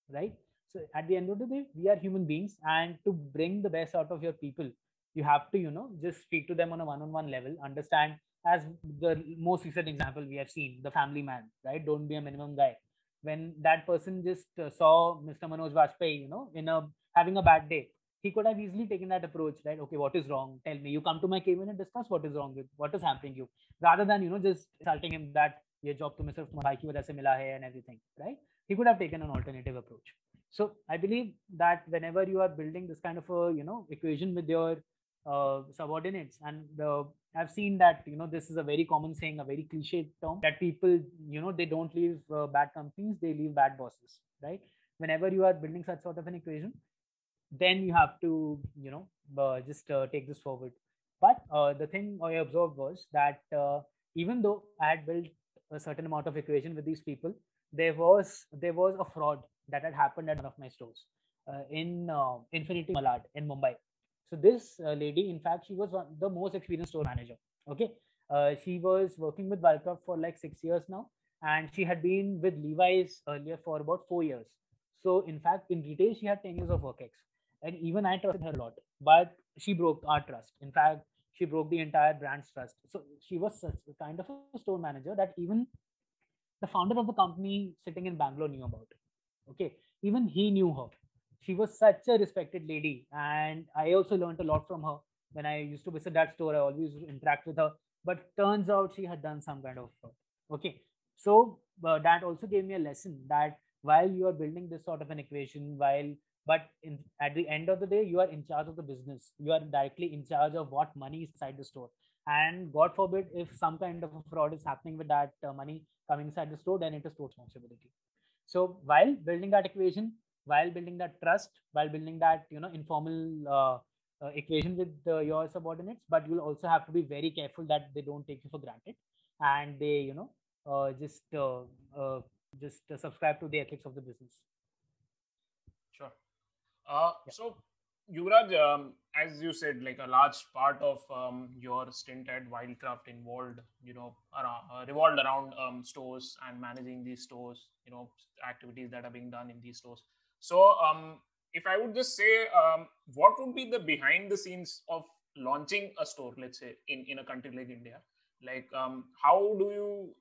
right? So at the end of the day, we are human beings, and to bring the best out of your people, you have to you know just speak to them on a one-on-one level. Understand as the most recent example we have seen the family man right? Don't be a minimum guy. When that person just uh, saw mr manoj vajpayee you know in a having a bad day he could have easily taken that approach right? Okay what is wrong? Tell me. You come to my cabin and discuss what is wrong with what is hampering you. Rather than you know just insulting him that your job to mr bhai ki wajah se mila hai and everything right? He could have taken an alternative approach. So i believe that whenever you are building this kind of a you know equation with your uh, subordinates, and uh, I've seen that you know this is a very common saying, a very cliche term that people you know they don't leave uh, bad companies, they leave bad bosses, right? Whenever you are building such sort of an equation, then you have to you know uh, just uh, take this forward. But uh, the thing i observed was that even though i had built a certain amount of equation with these people there was there was a fraud that had happened at one of my stores in infinity malad in mumbai so this uh, lady in fact she was one, the most experienced store manager okay uh, she was working with Wildcraft for like six years now and she had been with levi's earlier for about four years so in fact in retail she had 10 years of work ex and even I trusted her a lot. But she broke our trust. In fact, she broke the entire brand's trust. So she was such a kind of a store manager that even the founder of the company sitting in Bangalore knew about it. Okay, even he knew her. She was such a respected lady, and I also learned a lot from her. When I used to visit that store, I always interact with her. But turns out she had done some kind of fraud. Okay, so uh, that also gave me a lesson that while you are building this sort of an equation, while but in, at the end of the day you are in charge of the business you are directly in charge of what money is inside the store and god forbid if some kind of fraud is happening with that uh, money coming inside the store then it is store responsibility so while building that equation while building that trust while building that you know informal uh, uh, equation with uh, your subordinates but you'll also have to be very careful that they don't take you for granted and they you know uh, just uh, uh, just uh, subscribe to the ethics of the business. Sure. Uh, Yeah. So, Yuvraj, um, as you said, like a large part of um, your stint at Wildcraft involved, you know, around, uh, revolved around um, stores and managing these stores, you know, activities that are being done in these stores. So, um, if I would just say, um, what would be the behind the scenes of launching a store, let's say, in, in a country like India? Like, um, how do you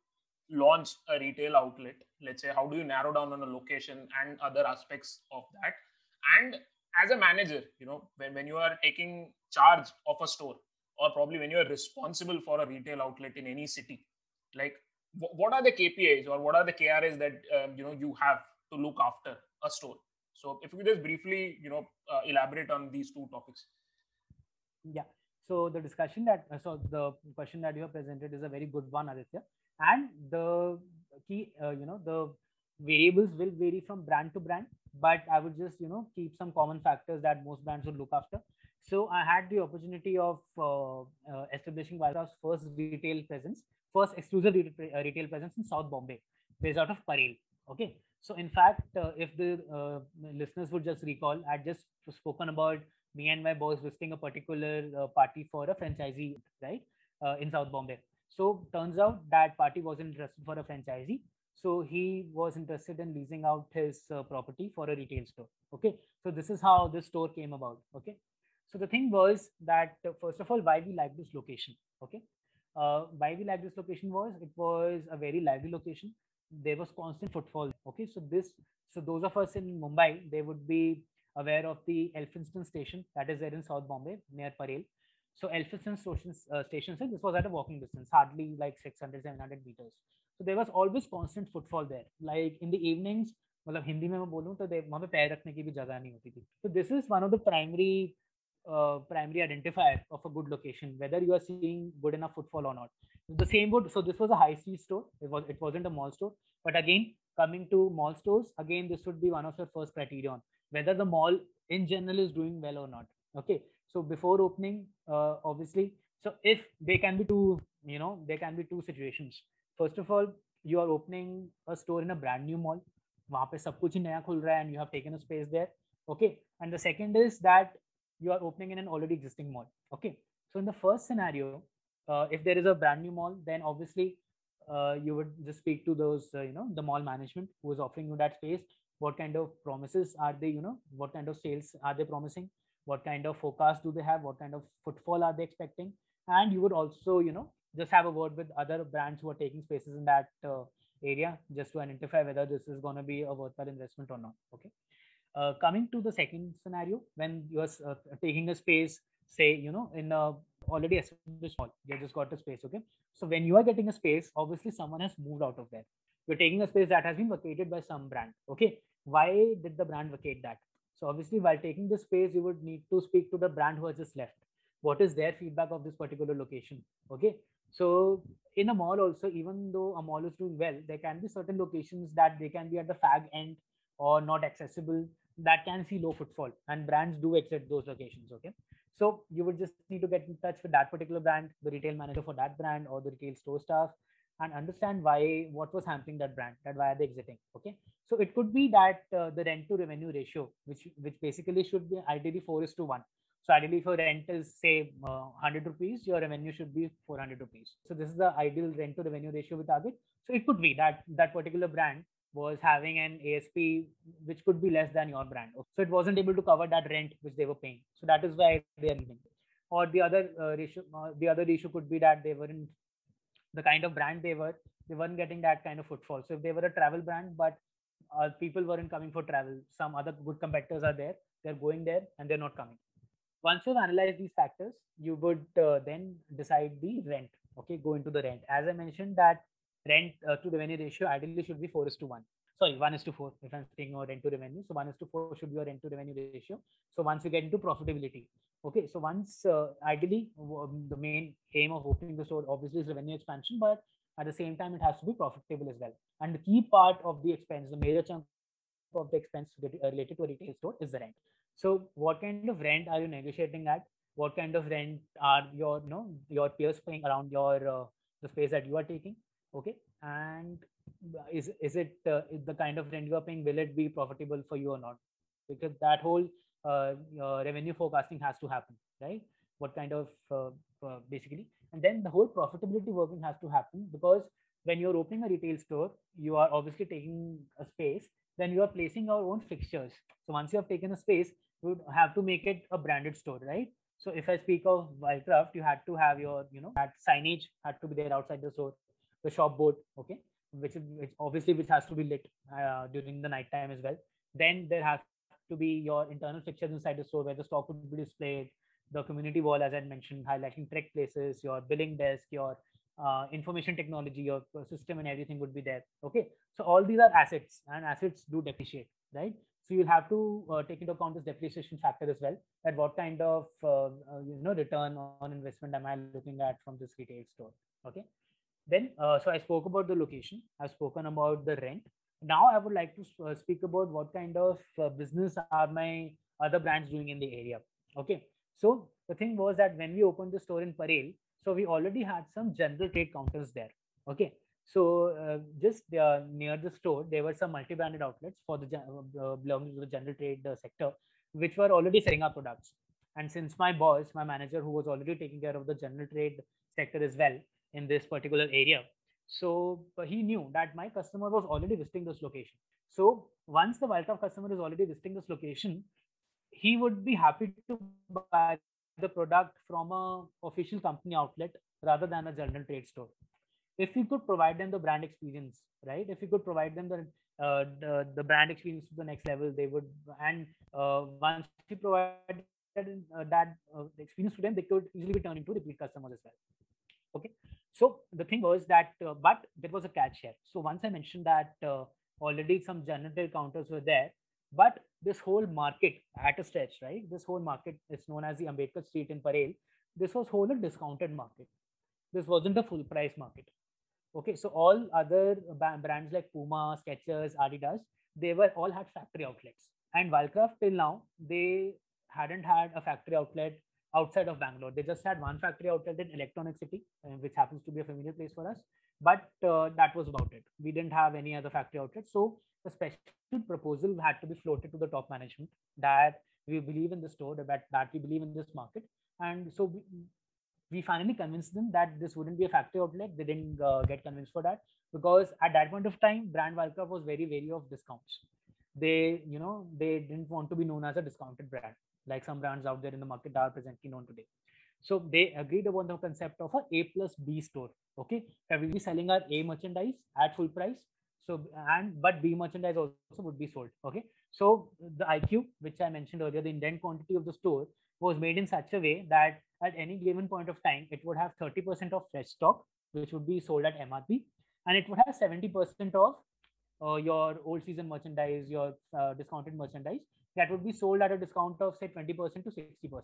launch a retail outlet? Let's say, how do you narrow down on a location and other aspects of that? And as a manager, you know, when, when you are taking charge of a store, or probably when you are responsible for a retail outlet in any city, like wh- what are the KPIs or what are the KRAs that um, you know you have to look after a store? So, if you could just briefly, you know, uh, elaborate on these two topics. Yeah. So the discussion that uh, so the question that you have presented is a very good one, Aditya. And the key, uh, you know, the variables will vary from brand to brand, but I would just you know keep some common factors that most brands would look after. So I had the opportunity of uh, uh, establishing Wildcraft's first retail presence, first exclusive retail, uh, retail presence in South Bombay, based out of Parel. Okay. So in fact, uh, if the uh, listeners would just recall, I just spoken about me and my boss visiting a particular uh, party for a franchisee, right, uh, in South Bombay. So turns out that party wasn't interested for a franchisee. So he was interested in leasing out his uh, property for a retail store. Okay. So this is how this store came about. Okay. So the thing was that uh, first of all, why we like this location. Okay. Why we like this location was it was a very lively location There was constant footfall. Okay. So this, so those of us in Mumbai, they would be aware of the Elphinstone station that is there in South Bombay near Parel. So Elphinstone station, uh, station this was at a walking distance, hardly like 600, 700 meters. So there was always constant footfall there. Like in the evenings, मतलब हिंदी में मैं बोलूँ तो वहाँ पे पैर रखने की भी जगह नहीं होती थी so this is one of the primary uh, primary identifier of a good location whether you are seeing good enough footfall or not the same would so this was a high street store it was it wasn't a mall store but again coming to mall stores again this would be one of your first criterion whether the mall in general is doing well or not okay so before opening uh, obviously so if they can be two you know there can be two situations first of all you are opening a store in a brand new mall वहाँ पे सब कुछ ही नया खुल रहा है and you have taken a space there okay and the second is that you are opening in an already existing mall okay? So in the first scenario uh, if there is a brand new mall then obviously uh, you would just speak to those uh, you know the mall management who is offering you that space. What kind of promises are they you know what kind of sales are they promising? What kind of forecast do they have? What kind of footfall are they expecting? And you would also you know just have a word with other brands who are taking spaces in that uh, area just to identify whether this is going to be a worthwhile investment or not okay uh, coming to the second scenario when you're uh, taking a space say you know in a already established mall you just got a space okay? So when you are getting a space obviously someone has moved out of there. You're taking a space that has been vacated by some brand okay? Why did the brand vacate that? So obviously while taking the space you would need to speak to the brand who has just left. What is their feedback of this particular location okay? So in a mall also even though a mall is doing well there can be certain locations that they can be at the fag end or not accessible that can see low footfall and brands do exit those locations okay so you would just need to get in touch with that particular brand the retail manager for that brand or the retail store staff and understand why what was hampering that brand that why are they exiting okay so it could be that uh, the rent to revenue ratio which which basically should be ideally 4 is to 1 so ideally, if your rent is say uh, 100 rupees, your revenue should be 400 rupees. So this is the ideal rent to revenue ratio we target. So it could be that that particular brand was having an ASP which could be less than your brand. So it wasn't able to cover that rent which they were paying. So that is why they are leaving. Or the other uh, uh, the other issue could be that they weren't the kind of brand they were. They weren't getting that kind of footfall. So if they were a travel brand, but uh, people weren't coming for travel, some other good competitors are there. They're going there and they're not coming once you've analyzed these factors you would uh, then decide the rent okay go into the rent as i mentioned that rent uh, to revenue ratio ideally should be 4 is to 1 sorry 1 is to 4 if i'm speaking about rent to revenue. So 1 is to 4 should be your rent to revenue ratio. So once you get into profitability okay so once uh, ideally um, the main aim of opening the store obviously is revenue expansion but at the same time it has to be profitable as well. And the key part of the expense the major chunk of the expense related to a retail store is the rent. So what kind of rent are you negotiating at? What kind of rent are your you know your peers paying around your uh, the space that you are taking? Okay, and is is it uh, the kind of rent you are paying will it be profitable for you or not? Because that whole uh, revenue forecasting has to happen right? What kind of uh, uh, basically. And then the whole profitability working has to happen because when you're opening a retail store you are obviously taking a space then you are placing your own fixtures. So once you have taken a space you have to make it a branded store right? So if i speak of wildcraft you had to have your you know that signage had to be there outside the store the shop board okay which which obviously which has to be lit uh, during the night time as well. Then there has to be your internal fixtures inside the store where the stock would be displayed the community wall as i mentioned highlighting trek places your billing desk your uh, information technology your system and everything would be there okay? So all these are assets and assets do depreciate right? So you'll have to uh, take into account this depreciation factor as well that what kind of uh, uh you know return on investment am i looking at from this retail store okay then uh, so i spoke about the location i've spoken about the rent now i would like to uh, speak about what kind of business are my other brands doing in the area okay so the thing was that when we opened the store in parel so we already had some general trade counters there. Okay. So uh, just uh, near the store, there were some multi-branded outlets for the uh, belonging to the general trade uh, sector, which were already selling our products. And since my boss, my manager, who was already taking care of the general trade sector as well in this particular area, so he knew that my customer was already visiting this location. So once the Wildcraft customer is already visiting this location, he would be happy to buy the product from a official company outlet rather than a general trade store. If we could provide them the brand experience right? If we could provide them the uh, the, the brand experience to the next level they would and uh, once we provide uh, that uh, experience to them they could easily be turned into repeat customers as well. Okay so the thing was that uh, but there was a catch here so once i mentioned that uh, already some general counters were there but this whole market at a stretch, right? This whole market is known as the Ambedkar Street in Parel. This was whole a discounted market. This wasn't a full price market. Okay, so all other brands like Puma, Skechers, Adidas, they were all had factory outlets. And Wildcraft till now, they hadn't had a factory outlet outside of Bangalore. They just had one factory outlet in Electronic City, uh, which happens to be a familiar place for us. But uh, that was about it. We didn't have any other factory outlet. So a special proposal had to be floated to the top management that we believe in the store, that, that we believe in this market. And so we, we finally convinced them that this wouldn't be a factory outlet. They didn't uh, get convinced for that because at that point of time, brand Wildcraft was very wary of discounts. They, you know, they didn't want to be known as a discounted brand like some brands out there in the market are presently known today. So they agreed upon the concept of a A plus B store. Okay, we will be selling our A merchandise at full price so and but b merchandise also would be sold okay so the iq which i mentioned earlier the indent quantity of the store was made in such a way that at any given point of time it would have 30% of fresh stock which would be sold at mrp and it would have 70% of uh, your old season merchandise your uh, discounted merchandise that would be sold at a discount of say 20% to 60%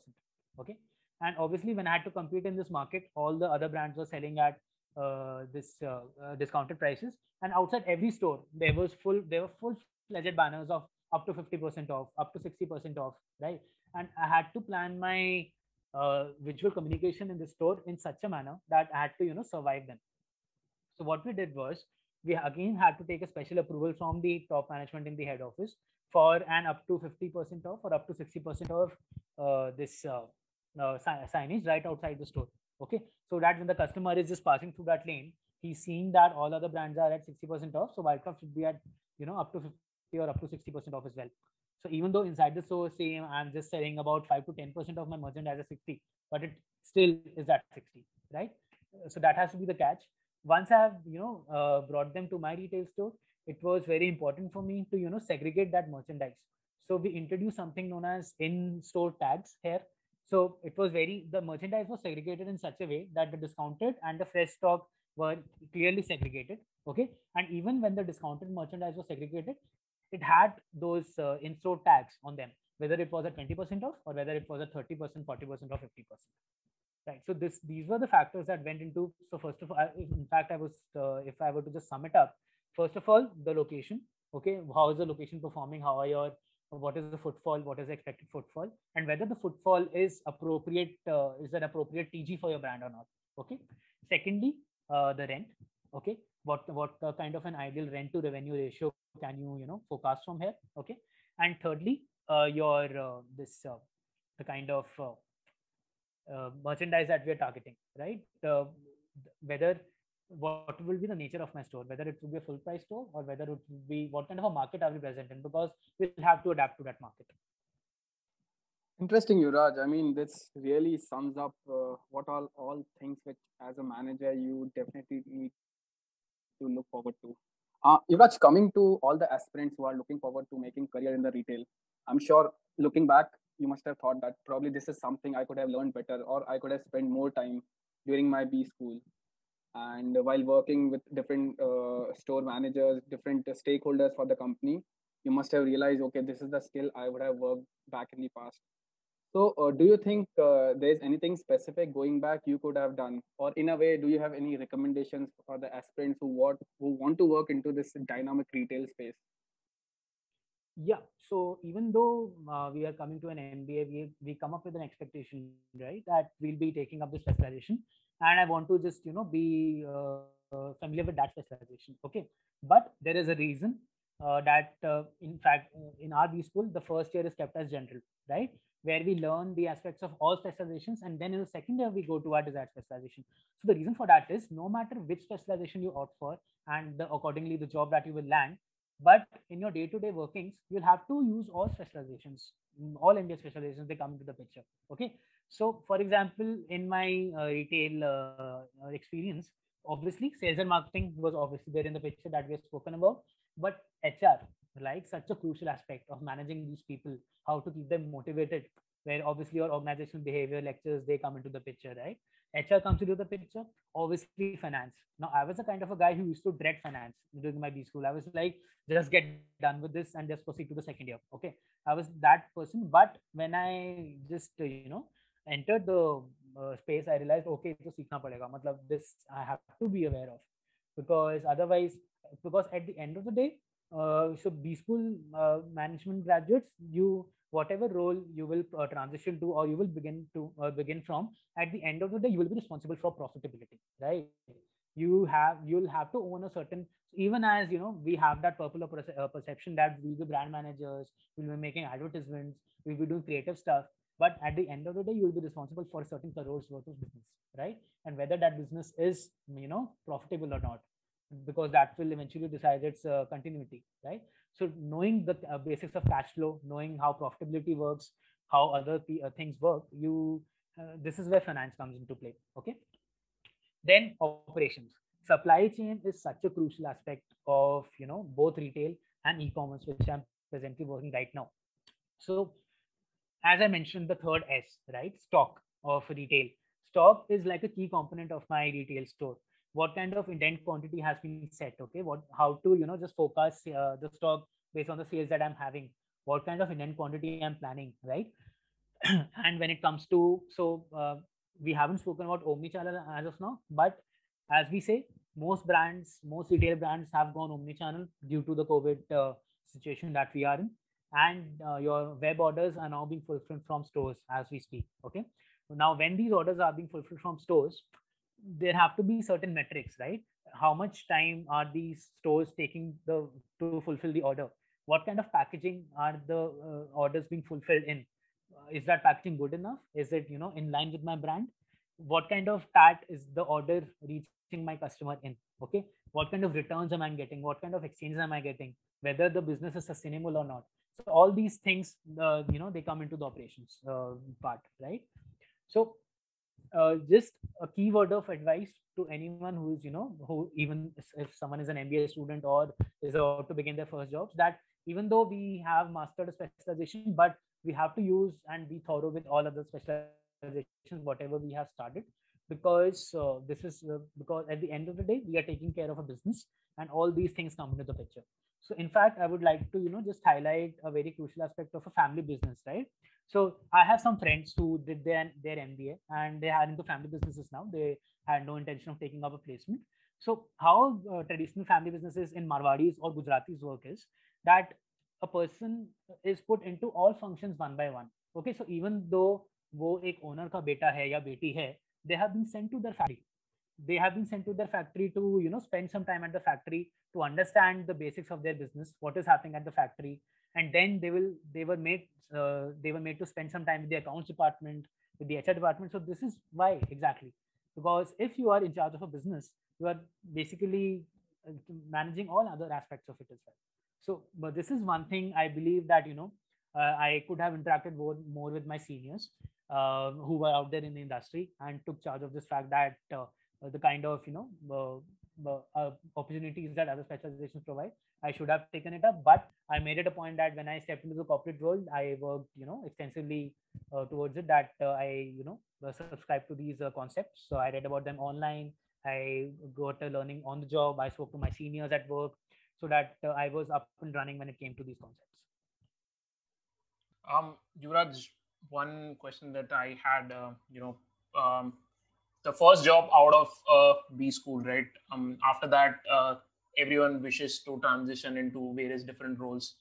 okay? And obviously when i had to compete in this market all the other brands were selling at uh, this uh, uh, discounted prices. And outside every store there was full there were full fledged banners of up to 50% off up to 60% off right? And i had to plan my uh, visual communication in the store in such a manner that i had to you know survive them. So what we did was we again had to take a special approval from the top management in the head office for an up to 50% off or up to 60% off uh, this uh, signage right outside the store okay? So that when the customer is just passing through that lane he's seeing that all other brands are at 60% off so wildcraft should be at you know up to 50 or up to 60% off as well. So even though inside the store same i'm just selling about 5 to 10% of my merchandise at 60 but it still is at 60 right? So that has to be the catch. Once i have you know uh, brought them to my retail store it was very important for me to you know segregate that merchandise so we introduced something known as in store tags here so it was very, the merchandise was segregated in such a way that the discounted and the fresh stock were clearly segregated. Okay. And even when the discounted merchandise was segregated, it had those uh, in store tags on them, whether it was a 20% off or whether it was a 30%, 40% or 50%. Right. So this these were the factors that went into. So first of all, in fact, I was uh, if I were to just sum it up, first of all, the location. Okay, how is the location performing? How are your what is the footfall, what is the expected footfall, and whether the footfall is appropriate, uh, is an appropriate TG for your brand or not. Okay. Secondly, uh, the rent. Okay. what what uh, kind of an ideal rent to revenue ratio can you you know forecast from here okay and thirdly uh, your uh, this uh, the kind of merchandise that we are targeting right whether what will be the nature of my store whether it will be a full price store or whether it will be what kind of a market are we present in because we'll have to adapt to that market Interesting, Yuvraj. I mean, this really sums up uh, what all all things which, as a manager, you definitely need to look forward to. Uh, Yuvraj, coming to all the aspirants who are looking forward to making career in the retail, I'm sure looking back, you must have thought that probably this is something I could have learned better, or I could have spent more time during my B school. And while working with different uh, store managers, different stakeholders for the company, you must have realized, okay, this is the skill I would have worked back in the past so, uh, do you think uh, there's anything specific going back you could have done, or in a way, do you have any recommendations for the aspirants who want who want to work into this dynamic retail space? Yeah so even though uh, we are coming to an mba we, we come up with an expectation right that we'll be taking up the specialization. And i want to just you know be uh, uh, familiar with that specialization okay? But there is a reason uh, that uh, in fact uh, in our b school the first year is kept as general right? Where we learn the aspects of all specializations and then in the second year we go to our desired specialization. So the reason for that is no matter which specialization you opt for and the, accordingly the job that you will land but in your day-to-day workings you'll have to use all specializations. Mm, all mba specializations they come into the picture okay? So for example in my uh, retail uh, uh experience obviously sales and marketing was obviously there in the picture that we have spoken about. But hr like such a crucial aspect of managing these people how to keep them motivated where obviously your organizational behavior lectures they come into the picture right? Hr comes into the picture obviously finance. Now i was a kind of a guy who used to dread finance during my b school. I was like just get done with this and just proceed to the second year okay? I was that person but when i just uh, you know entered the uh, space i realized okay to seekhna padega matlab this i have to be aware of. Because otherwise because at the end of the day uh, so B school uh, management graduates, you whatever role you will uh, transition to or you will begin to uh, begin from, at the end of the day, you will be responsible for profitability, right? You have you'll have to own a certain even as you know we have that popular perce- uh, perception that we'll be brand managers, we'll be making advertisements, we'll be doing creative stuff. But at the end of the day, you will be responsible for certain crores worth of business, right? And whether that business is you know profitable or not because that will eventually decide its uh, continuity, right? So knowing the uh, basics of cash flow, knowing how profitability works, how other p- uh, things work, you uh, this is where finance comes into play. Okay. Then operations. Supply chain is such a crucial aspect of you know both retail and e-commerce, which I'm presently working right now. So as I mentioned, the third S, right? Stock of retail. Stock is like a key component of my retail store what kind of indent quantity has been set okay? What how to you know just focus uh, the stock based on the sales that i'm having. What kind of indent quantity i'm planning right? And when it comes to so uh, we haven't spoken about omni-channel as of now but as we say most brands most retail brands have gone omni-channel due to the covid uh, situation that we are in. And uh, your web orders are now being fulfilled from stores as we speak okay? Now when these orders are being fulfilled from stores there have to be certain metrics right? How much time are these stores taking the to fulfill the order? What kind of packaging are the uh, orders being fulfilled in? Uh, is that packaging good enough? Is it you know in line with my brand? What kind of tat is the order reaching my customer in? Okay? What kind of returns am i getting? What kind of exchanges am i getting? Whether the business is sustainable or not. So all these things uh, you know they come into the operations uh, part right? So uh, just a key word of advice to anyone who is you know who even if someone is an mba student or is about to begin their first jobs that even though we have mastered a specialization but we have to use and be thorough with all other specializations whatever we have started because uh, this is uh, because at the end of the day we are taking care of a business and all these things come into the picture so in fact i would like to you know just highlight a very crucial aspect of a family business right? So i have some friends who did their their mba and they are into family businesses now. They had no intention of taking up a placement. So how uh, traditional family businesses in marwadis or gujaratis work is that a person is put into all functions one by one. Okay so even though wo ek owner ka beta hai ya beti hai they have been sent to their family they have been sent to their factory to you know spend some time at the factory to understand the basics of their business what is happening at the factory and then they will they were made uh, they were made to spend some time with the accounts department with the hr department. So this is why exactly. Because if you are in charge of a business you are basically uh, managing all other aspects of it as well. So but this is one thing i believe that you know uh, i could have interacted more, more with my seniors uh, who were out there in the industry and took charge of this fact that uh, the kind of you know uh, opportunities that other specializations provide. I should have taken it up but i made it a point that when i stepped into the corporate world i worked you know extensively uh, towards it that uh, i you know subscribe to these uh, concepts. So i read about them online. I got a learning on the job. I spoke to my seniors at work so that uh, i was up and running when it came to these concepts. Um Yuvraj, one question that i had uh, you know um, the first job out of uh, B school, right? Um, after that, uh, everyone wishes to transition into various different roles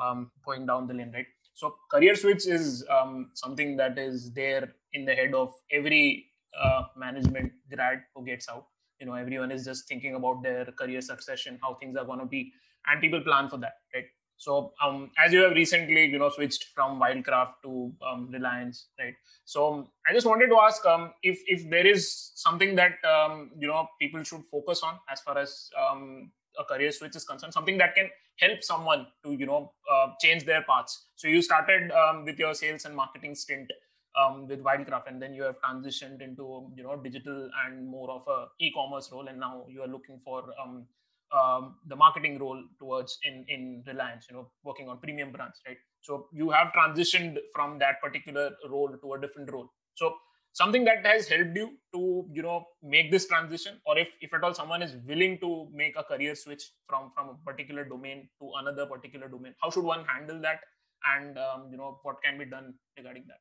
um, going down the lane, right? So career switch is um, something that is there in the head of every uh, management grad who gets out. You know, everyone is just thinking about their career succession, how things are going to be, and people plan for that, right? So um, as you have recently, you know, switched from Wildcraft to um, Reliance, right? So I just wanted to ask um, if if there is something that um, you know people should focus on as far as um, a career switch is concerned, something that can help someone to you know uh, change their paths. So you started um, with your sales and marketing stint um, with Wildcraft, and then you have transitioned into you know digital and more of a e-commerce role, and now you are looking for um, the marketing role towards in in Reliance, you know, working on premium brands, right? So you have transitioned from that particular role to a different role. So something that has helped you to you know make this transition, or if if at all someone is willing to make a career switch from from a particular domain to another particular domain, how should one handle that? And um, you know what can be done regarding that?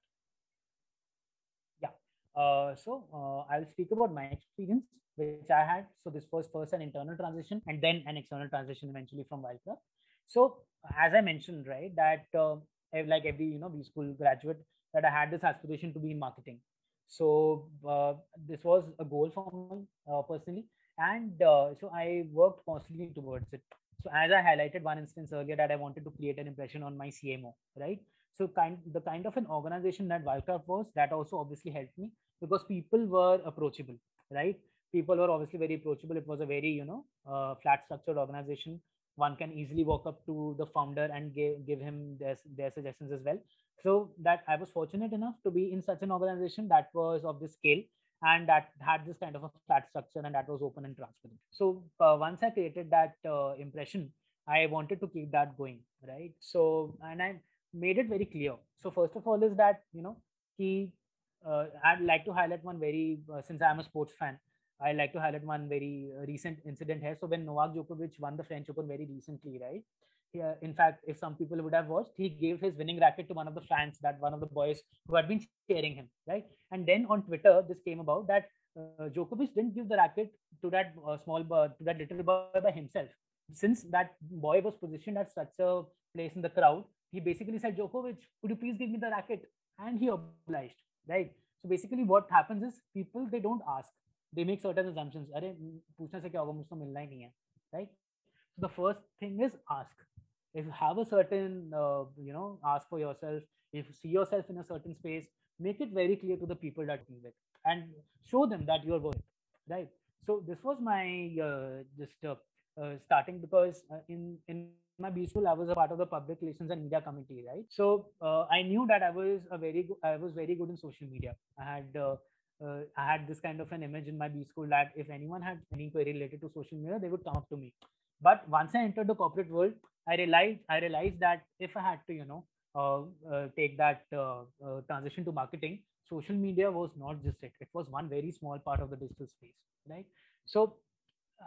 Yeah. Uh, so uh, I'll speak about my experience which I had. So this was first an internal transition and then an external transition eventually from Wildcraft. So as I mentioned, right, that uh, like every you know B school graduate, that I had this aspiration to be in marketing. So uh, this was a goal for me uh, personally, and uh, so I worked constantly towards it. So as I highlighted one instance earlier, that I wanted to create an impression on my CMO, right? So kind the kind of an organization that Wildcraft was, that also obviously helped me because people were approachable, right? People were obviously very approachable. It was a very you know uh, flat structured organization. One can easily walk up to the founder and give, give him their, their suggestions as well. So that i was fortunate enough to be in such an organization that was of this scale and that had this kind of a flat structure and that was open and transparent. So uh, once i created that uh, impression i wanted to keep that going right? So and i made it very clear. So first of all is that you know he uh, i'd like to highlight one very uh, since i'm a sports fan I like to highlight one very uh, recent incident here. So when Novak Djokovic won the French Open very recently, right? Yeah, in fact, if some people would have watched, he gave his winning racket to one of the fans, that one of the boys who had been cheering him, right? And then on Twitter, this came about that uh, Djokovic didn't give the racket to that uh, small boy, to that little boy by himself. Since that boy was positioned at such a place in the crowd, he basically said, Djokovic, could you please give me the racket? And he obliged, right? So basically, what happens is people they don't ask they make certain assumptions अरे पूछने से क्या होगा मुझको मिलना ही नहीं है right so the first thing is ask if you have a certain uh, you know ask for yourself if you see yourself in a certain space make it very clear to the people that you with and show them that you're worth it right so this was my uh, just uh, uh, starting because uh, in in my B school I was a part of the public relations and media committee right so uh, I knew that I was a very good I was very good in social media I had uh, uh, I had this kind of an image in my B school that if anyone had any query related to social media, they would come up to me. But once I entered the corporate world, I realized I realized that if I had to, you know, uh, uh, take that uh, uh, transition to marketing, social media was not just it. It was one very small part of the digital space, right? So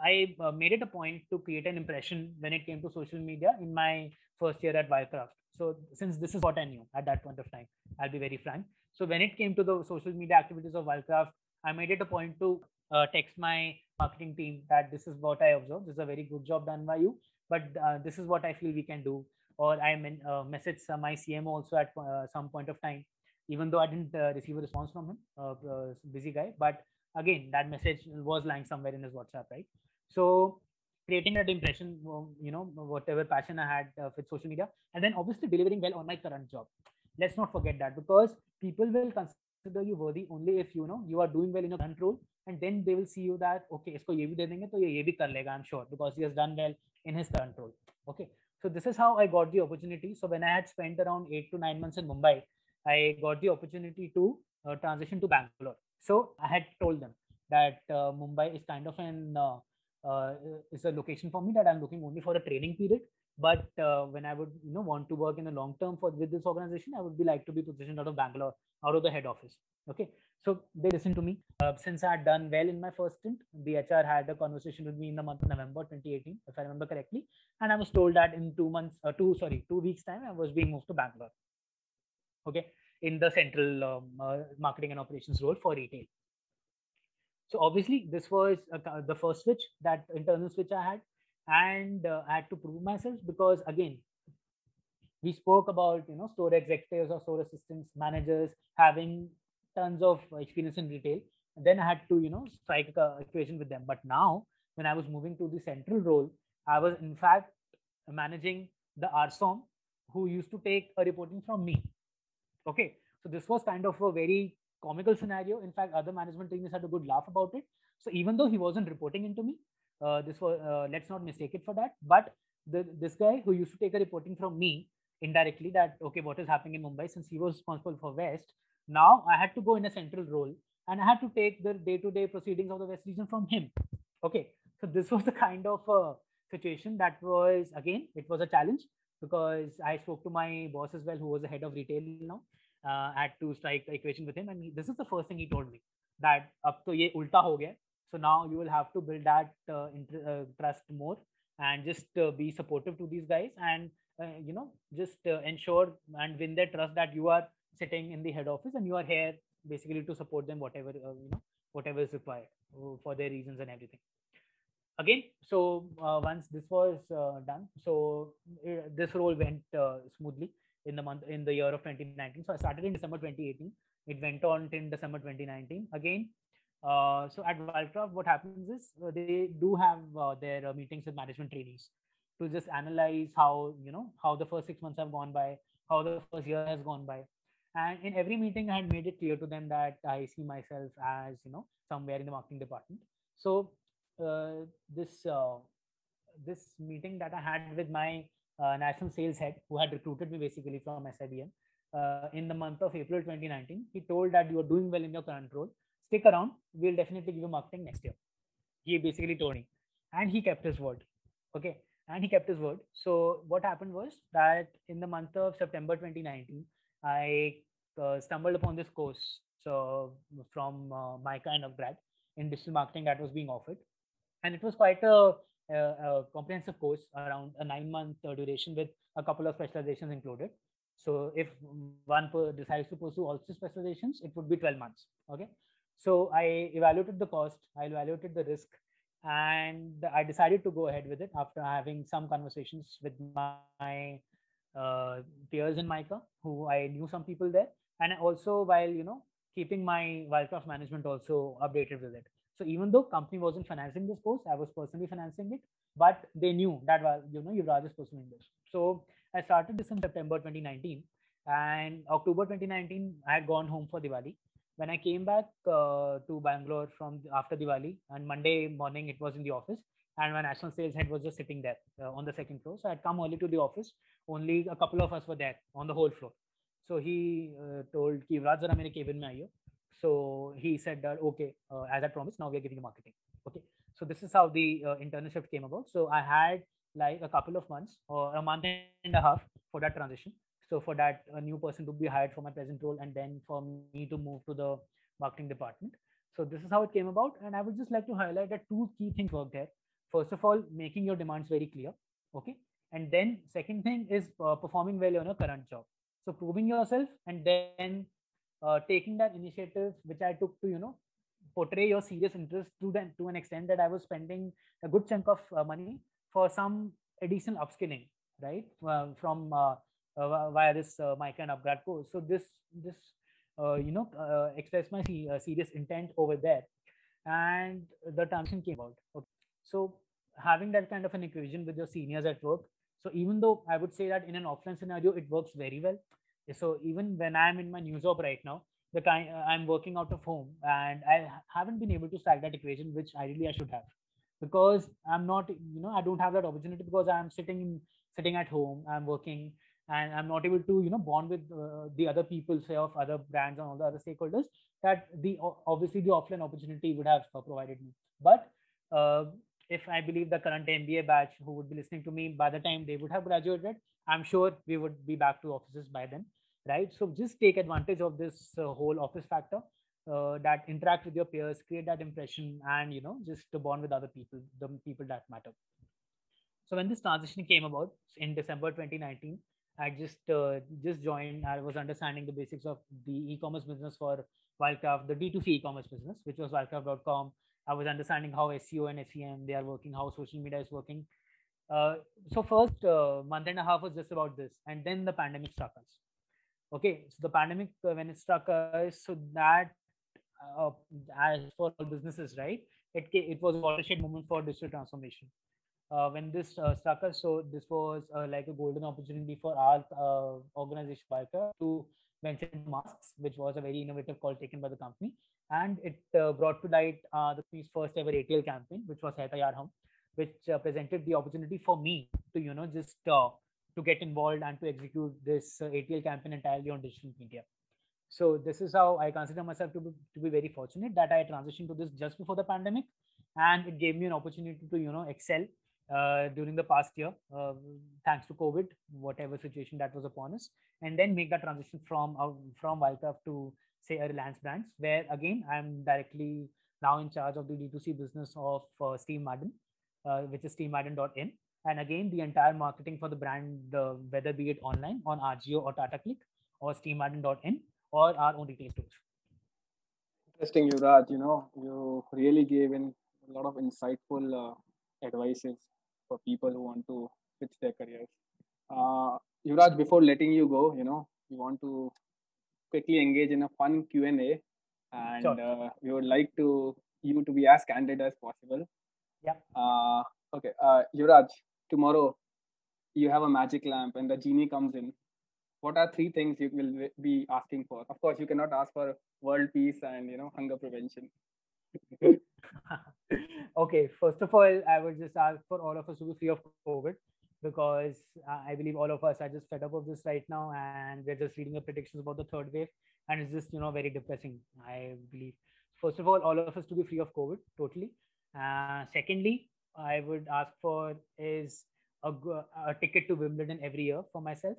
I uh, made it a point to create an impression when it came to social media in my first year at Wildcraft. So since this is what I knew at that point of time, I'll be very frank. So when it came to the social media activities of Wildcraft, I made it a point to uh, text my marketing team that this is what I observed. This is a very good job done by you, but uh, this is what I feel we can do. Or I mean, uh, message my CMO also at uh, some point of time, even though I didn't uh, receive a response from him, uh, busy guy. But again that message was lying somewhere in his whatsapp right so creating that impression you know whatever passion i had with social media and then obviously delivering well on my current job let's not forget that because people will consider you worthy only if you know you are doing well in your control and then they will see you that okay isko ye bhi de denge i'm sure because he has done well in his control. Okay so this is how i got the opportunity. So when i had spent around 8 to 9 months in mumbai i got the opportunity to uh, transition to bangalore. So i had told them that uh, mumbai is kind of an uh, uh, is a location for me that i'm looking only for a training period but uh, when i would you know want to work in the long term for with this organization i would be like to be positioned out of bangalore out of the head office. Okay? So they listened to me. Uh, since i had done well in my first stint the hr had a conversation with me in the month of november 2018 if i remember correctly. And i was told that in two months uh, two sorry two weeks time i was being moved to bangalore. Okay? In the central um, uh, marketing and operations role for retail. So obviously this was uh, the first switch that internal switch i had and uh, I had to prove myself because again, we spoke about you know store executives or store assistants, managers having tons of experience in retail. And then I had to you know strike a equation with them. But now when I was moving to the central role, I was in fact managing the RSOM who used to take a reporting from me. Okay, so this was kind of a very comical scenario. In fact, other management teams had a good laugh about it. So even though he wasn't reporting into me, uh, this was uh, let's not mistake it for that. But the, this guy who used to take a reporting from me indirectly that okay what is happening in mumbai since he was responsible for west now i had to go in a central role and i had to take the day-to-day proceedings of the west region from him. Okay so this was the kind of uh, situation that was again it was a challenge because i spoke to my boss as well who was the head of retail now uh, had to strike the equation with him. And he, this is the first thing he told me that up to ye ulta ho gaya so now you will have to build that uh, inter- uh, trust more and just uh, be supportive to these guys and uh, you know just uh, ensure and win their trust that you are sitting in the head office and you are here basically to support them whatever uh, you know whatever is required for their reasons and everything. Again so once this was done so this role went smoothly in the month in the year of 2019 so i started in december 2018 it went on till december 2019 again uh, so at Wildcraft, what happens is uh, they do have uh, their uh, meetings with management trainees to just analyze how you know how the first six months have gone by, how the first year has gone by, and in every meeting, I had made it clear to them that I see myself as you know somewhere in the marketing department. So uh, this uh, this meeting that I had with my national sales head, who had recruited me basically from SIBM, in the month of April 2019, he told that you are doing well in your current role stick around. We'll definitely give you marketing next year. He basically told me, and he kept his word. Okay, and he kept his word. So what happened was that in the month of September 2019, I uh, stumbled upon this course so from uh, my kind of grad in digital marketing that was being offered, and it was quite a, a, a comprehensive course around a nine month uh, duration with a couple of specializations included. So if one decides to pursue all three specializations, it would be 12 months. Okay. So I evaluated the cost, I evaluated the risk, and I decided to go ahead with it after having some conversations with my uh, peers in Mica, who I knew some people there, and also while you know keeping my Wildcraft management also updated with it. So even though company wasn't financing this course, I was personally financing it, but they knew that you know Yuvraj is pursuing this. So I started this in September 2019, and October 2019 I had gone home for Diwali, when I came back uh, to Bangalore from after Diwali, and Monday morning it was in the office, and my national sales head was just sitting there uh, on the second floor. So I'd come early to the office. Only a couple of us were there on the whole floor. So he uh, told ki Raj Zara, I'm in a cabin. So he said that okay, uh, as I promised, now we are giving you marketing. Okay. So this is how the uh, internship came about. So I had like a couple of months or a month and a half for that transition so for that a new person to be hired for my present role and then for me to move to the marketing department. So this is how it came about. And i would just like to highlight that two key things work there. First of all making your demands very clear okay? And then second thing is uh, performing well on a current job. So proving yourself and then uh, taking that initiative which i took to you know portray your serious interest to them to an extent that i was spending a good chunk of uh, money for some additional upskilling right? Uh, from uh, via this uh, Mica and upgrad course. So this this uh, you know express my serious intent over there. and the transition came about. Okay. So having that kind of an equation with your seniors at work. So even though I would say that in an offline scenario, it works very well. So even when I'm in my new job right now, the uh, I'm working out of home and I haven't been able to stack that equation, which ideally I should have because I'm not, you know, I don't have that opportunity because I'm sitting sitting at home, I'm working and I'm not able to, you know, bond with uh, the other people, say of other brands and all the other stakeholders that the obviously the offline opportunity would have uh, provided me. But uh, if I believe the current MBA batch who would be listening to me by the time they would have graduated, I'm sure we would be back to offices by then, right? So just take advantage of this uh, whole office factor uh, that interact with your peers, create that impression, and you know just bond with other people, the people that matter. So when this transition came about in December 2019, I just uh, just joined. I was understanding the basics of the e-commerce business for Wildcraft, the D2C e-commerce business, which was wildcraft.com. I was understanding how SEO and SEM they are working, how social media is working. Uh, so first uh, month and a half was just about this, and then the pandemic struck us. Okay, so the pandemic uh, when it struck us, so that uh, as for all businesses, right? It it was a watershed moment for digital transformation. Uh, when this uh, struck us, so this was uh, like a golden opportunity for our uh, organization Biker to venture masks, which was a very innovative call taken by the company, and it uh, brought to light the first ever ATL campaign, which was Hai Taiyar Hum, which presented the opportunity for me to you know just to get involved and to execute this ATL campaign entirely on digital media. So this is how I consider myself to be, to be very fortunate that I transitioned to this just before the pandemic, and it gave me an opportunity to you know excel uh, during the past year, uh, thanks to COVID, whatever situation that was upon us, and then make that transition from uh, from Wildcraft to say a Reliance Brands, where again I'm directly now in charge of the D2C business of uh, Steve Madden, uh, which is stevemadden.in. And again, the entire marketing for the brand, whether be it online on AJIO or Tata CLiQ or stevemadden.in, or our own retail stores. Interesting, Yuvraj. You know, you really gave in a lot of insightful uh, advices for people who want to switch their careers. Uh, Yuvraj, before letting you go, you know, we want to quickly engage in a fun Q and A, and sure. uh, we would like to you to be as candid as possible. Yeah. Uh, okay, uh, Yuvraj, tomorrow you have a magic lamp, and the genie comes in what are three things you will be asking for of course you cannot ask for world peace and you know hunger prevention okay first of all i would just ask for all of us to be free of covid because uh, i believe all of us are just fed up of this right now and we're just reading the predictions about the third wave and it's just you know very depressing i believe. First of all all of us to be free of covid totally. Uh, secondly i would ask for is a, a ticket to wimbledon every year for myself.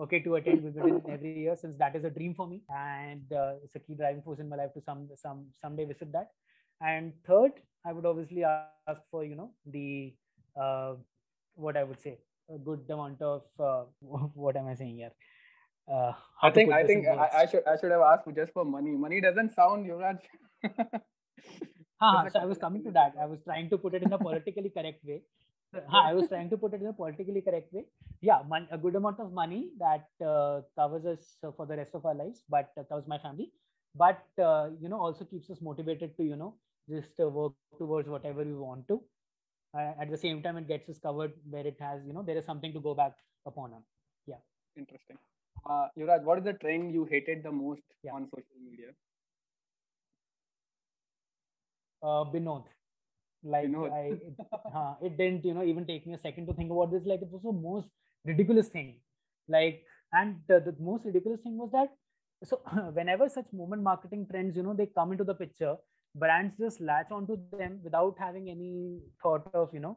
Okay to attend Wimbledon every year since that is a dream for me and uh, it's a key driving force in my life to some some someday visit that. And third, I would obviously ask for you know the uh, what I would say a good amount of uh, what am I saying here? Uh, I think I think I, I, should I should have asked just for money. Money doesn't sound Yuvraj. huh, so I was coming to that. I was trying to put it in a politically correct way. I was trying to put it in a politically correct way. Yeah, mon- a good amount of money that uh, covers us uh, for the rest of our lives, but uh, covers my family. But uh, you know, also keeps us motivated to you know just uh, work towards whatever we want to. Uh, at the same time, it gets us covered where it has you know there is something to go back upon. On. Yeah. Interesting. Uh, Yuvraj, what is the trend you hated the most yeah. on social media? Uh, Binod like i it, uh, it didn't you know even take me a second to think about this like it was the most ridiculous thing like and the, the most ridiculous thing was that so whenever such moment marketing trends you know they come into the picture brands just latch onto them without having any thought of you know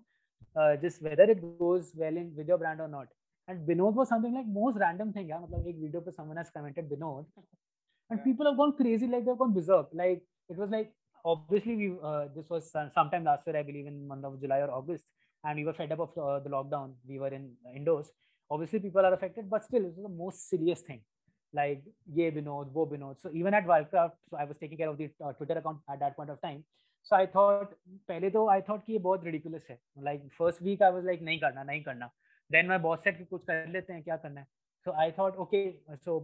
uh, just whether it goes well in with your brand or not. And binod was something like most random thing yeah like video pe someone has commented binod and yeah. people have gone crazy like they've gone berserk. Like it was like obviously we uh, this was sometime last year i believe in month of july or august and we were fed up of uh, the lockdown. We were in uh, indoors. Obviously people are affected but still it was the most serious thing like ye binod wo binod so even at wildcraft so i was taking care of the uh, twitter account at that point of time. So i thought pehle to i thought ki ye bahut ridiculous hai. Like first week i was like nahi karna nahi karna. Then my boss said ki kuch kar lete hain kya karna hai? So i thought okay so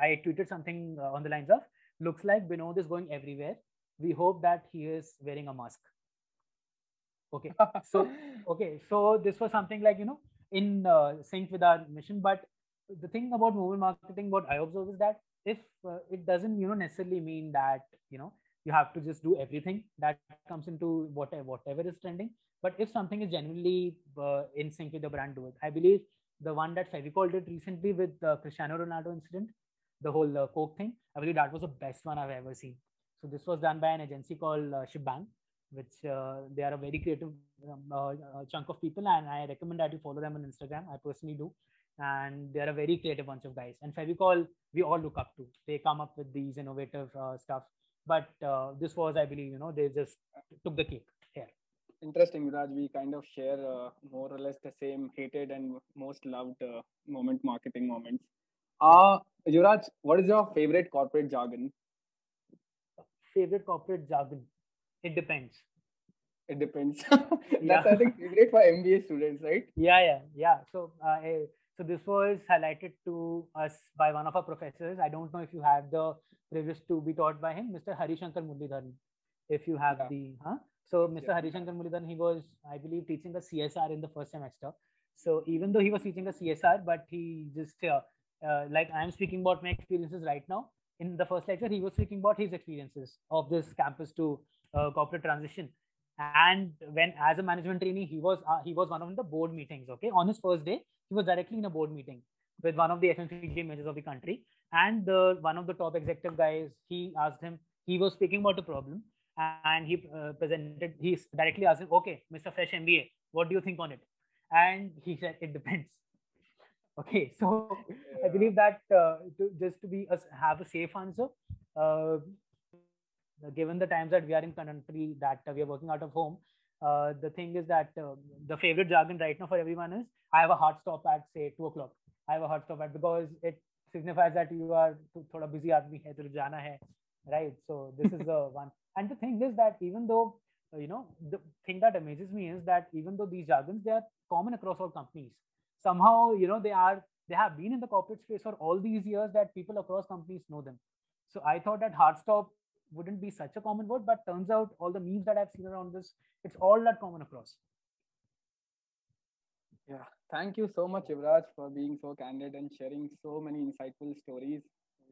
i tweeted something uh, on the lines of looks like binod is going everywhere. We hope that he is wearing a mask. Okay, so okay, so this was something like you know in uh, sync with our mission. But the thing about moment marketing, what I observe is that if uh, it doesn't you know necessarily mean that you know you have to just do everything that comes into whatever whatever is trending. But if something is genuinely uh, in sync with the brand, do it. I believe the one that Fevicol did recently with the Cristiano Ronaldo incident, the whole uh, Coke thing. I believe that was the best one I've ever seen. So this was done by an agency called uh, Schbang, which uh, they are a very creative um, uh, chunk of people, and I recommend that you follow them on Instagram. I personally do, and they are a very creative bunch of guys. And Fevicol, we all look up to. They come up with these innovative uh, stuff. But uh, this was, I believe, you know, they just took the cake here. Interesting, Yuvraj. We kind of share uh, more or less the same hated and most loved uh, moment marketing moments. Uh, Yuvraj, what is your favorite corporate jargon? Favorite corporate jargon? It depends. It depends. That's, I think, favorite for MBA students, right? Yeah, yeah, yeah. So, uh, eh, so this was highlighted to us by one of our professors. I don't know if you have the privilege to be taught by him, Mr. Harishankar Muralidharan. If you have Yeah. the, huh? So Mr. Yeah. Harishankar Muralidharan, he was, I believe, teaching the CSR in the first semester. So even though he was teaching the CSR, but he just uh, uh, like I am speaking about my experiences right now. In the first lecture, he was speaking about his experiences of this campus to uh, corporate transition. And when, as a management trainee, he was uh, he was one of the board meetings. Okay, on his first day, he was directly in a board meeting with one of the FMCG majors of the country, and the one of the top executive guys. He asked him. He was speaking about the problem, and he uh, presented. He directly asked him, "Okay, Mr. Fresh MBA, what do you think on it?" And he said, "It depends." Okay, so I believe that uh, to, just to be a, have a safe answer, uh, given the times that we are in country that uh, we are working out of home, uh, the thing is that uh, the favorite jargon right now for everyone is I have a hard stop at say two o'clock. I have a hard stop at because it signifies that you are thoda busy aadmi hai, to jana hai, right? So this is the one. And the thing is that even though uh, you know the thing that amazes me is that even though these jargons they are common across all companies, somehow you know they are they have been in the corporate space for all these years that people across companies know them. So I thought that hard stop wouldn't be such a common word, but turns out all the memes that I've seen around this, it's all that common across. Yeah, thank you so much, Yuvraj, for being so candid and sharing so many insightful stories.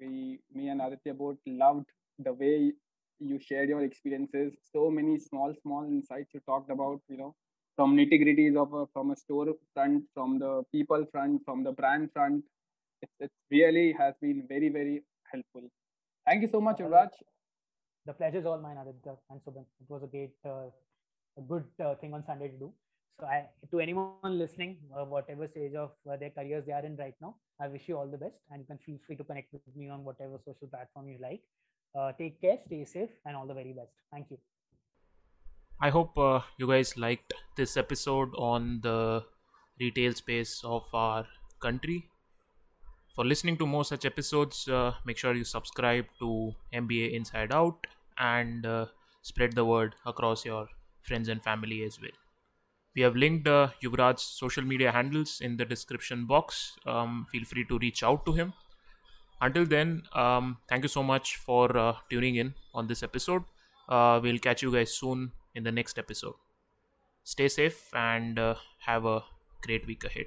We, me and Aditya both loved the way you shared your experiences. So many small, small insights you talked about. You know, from nitty gritties of a, from a store front, from the people front, from the brand front. It, it really has been very, very helpful. Thank you so much, Yuvraj. The pleasure is all mine, Aditya and Subhan. It was a great, uh, a good uh, thing on Sunday to do. So, I, to anyone listening, uh, whatever stage of uh, their careers they are in right now, I wish you all the best, and you can feel free to connect with me on whatever social platform you like. Uh, take care, stay safe, and all the very best. Thank you. I hope uh, you guys liked this episode on the retail space of our country. For listening to more such episodes, uh, make sure you subscribe to MBA Inside Out and uh, spread the word across your friends and family as well. We have linked uh, Yuvraj's social media handles in the description box. Um, feel free to reach out to him. Until then, um, thank you so much for uh, tuning in on this episode. Uh, we'll catch you guys soon in the next episode. Stay safe and uh, have a great week ahead.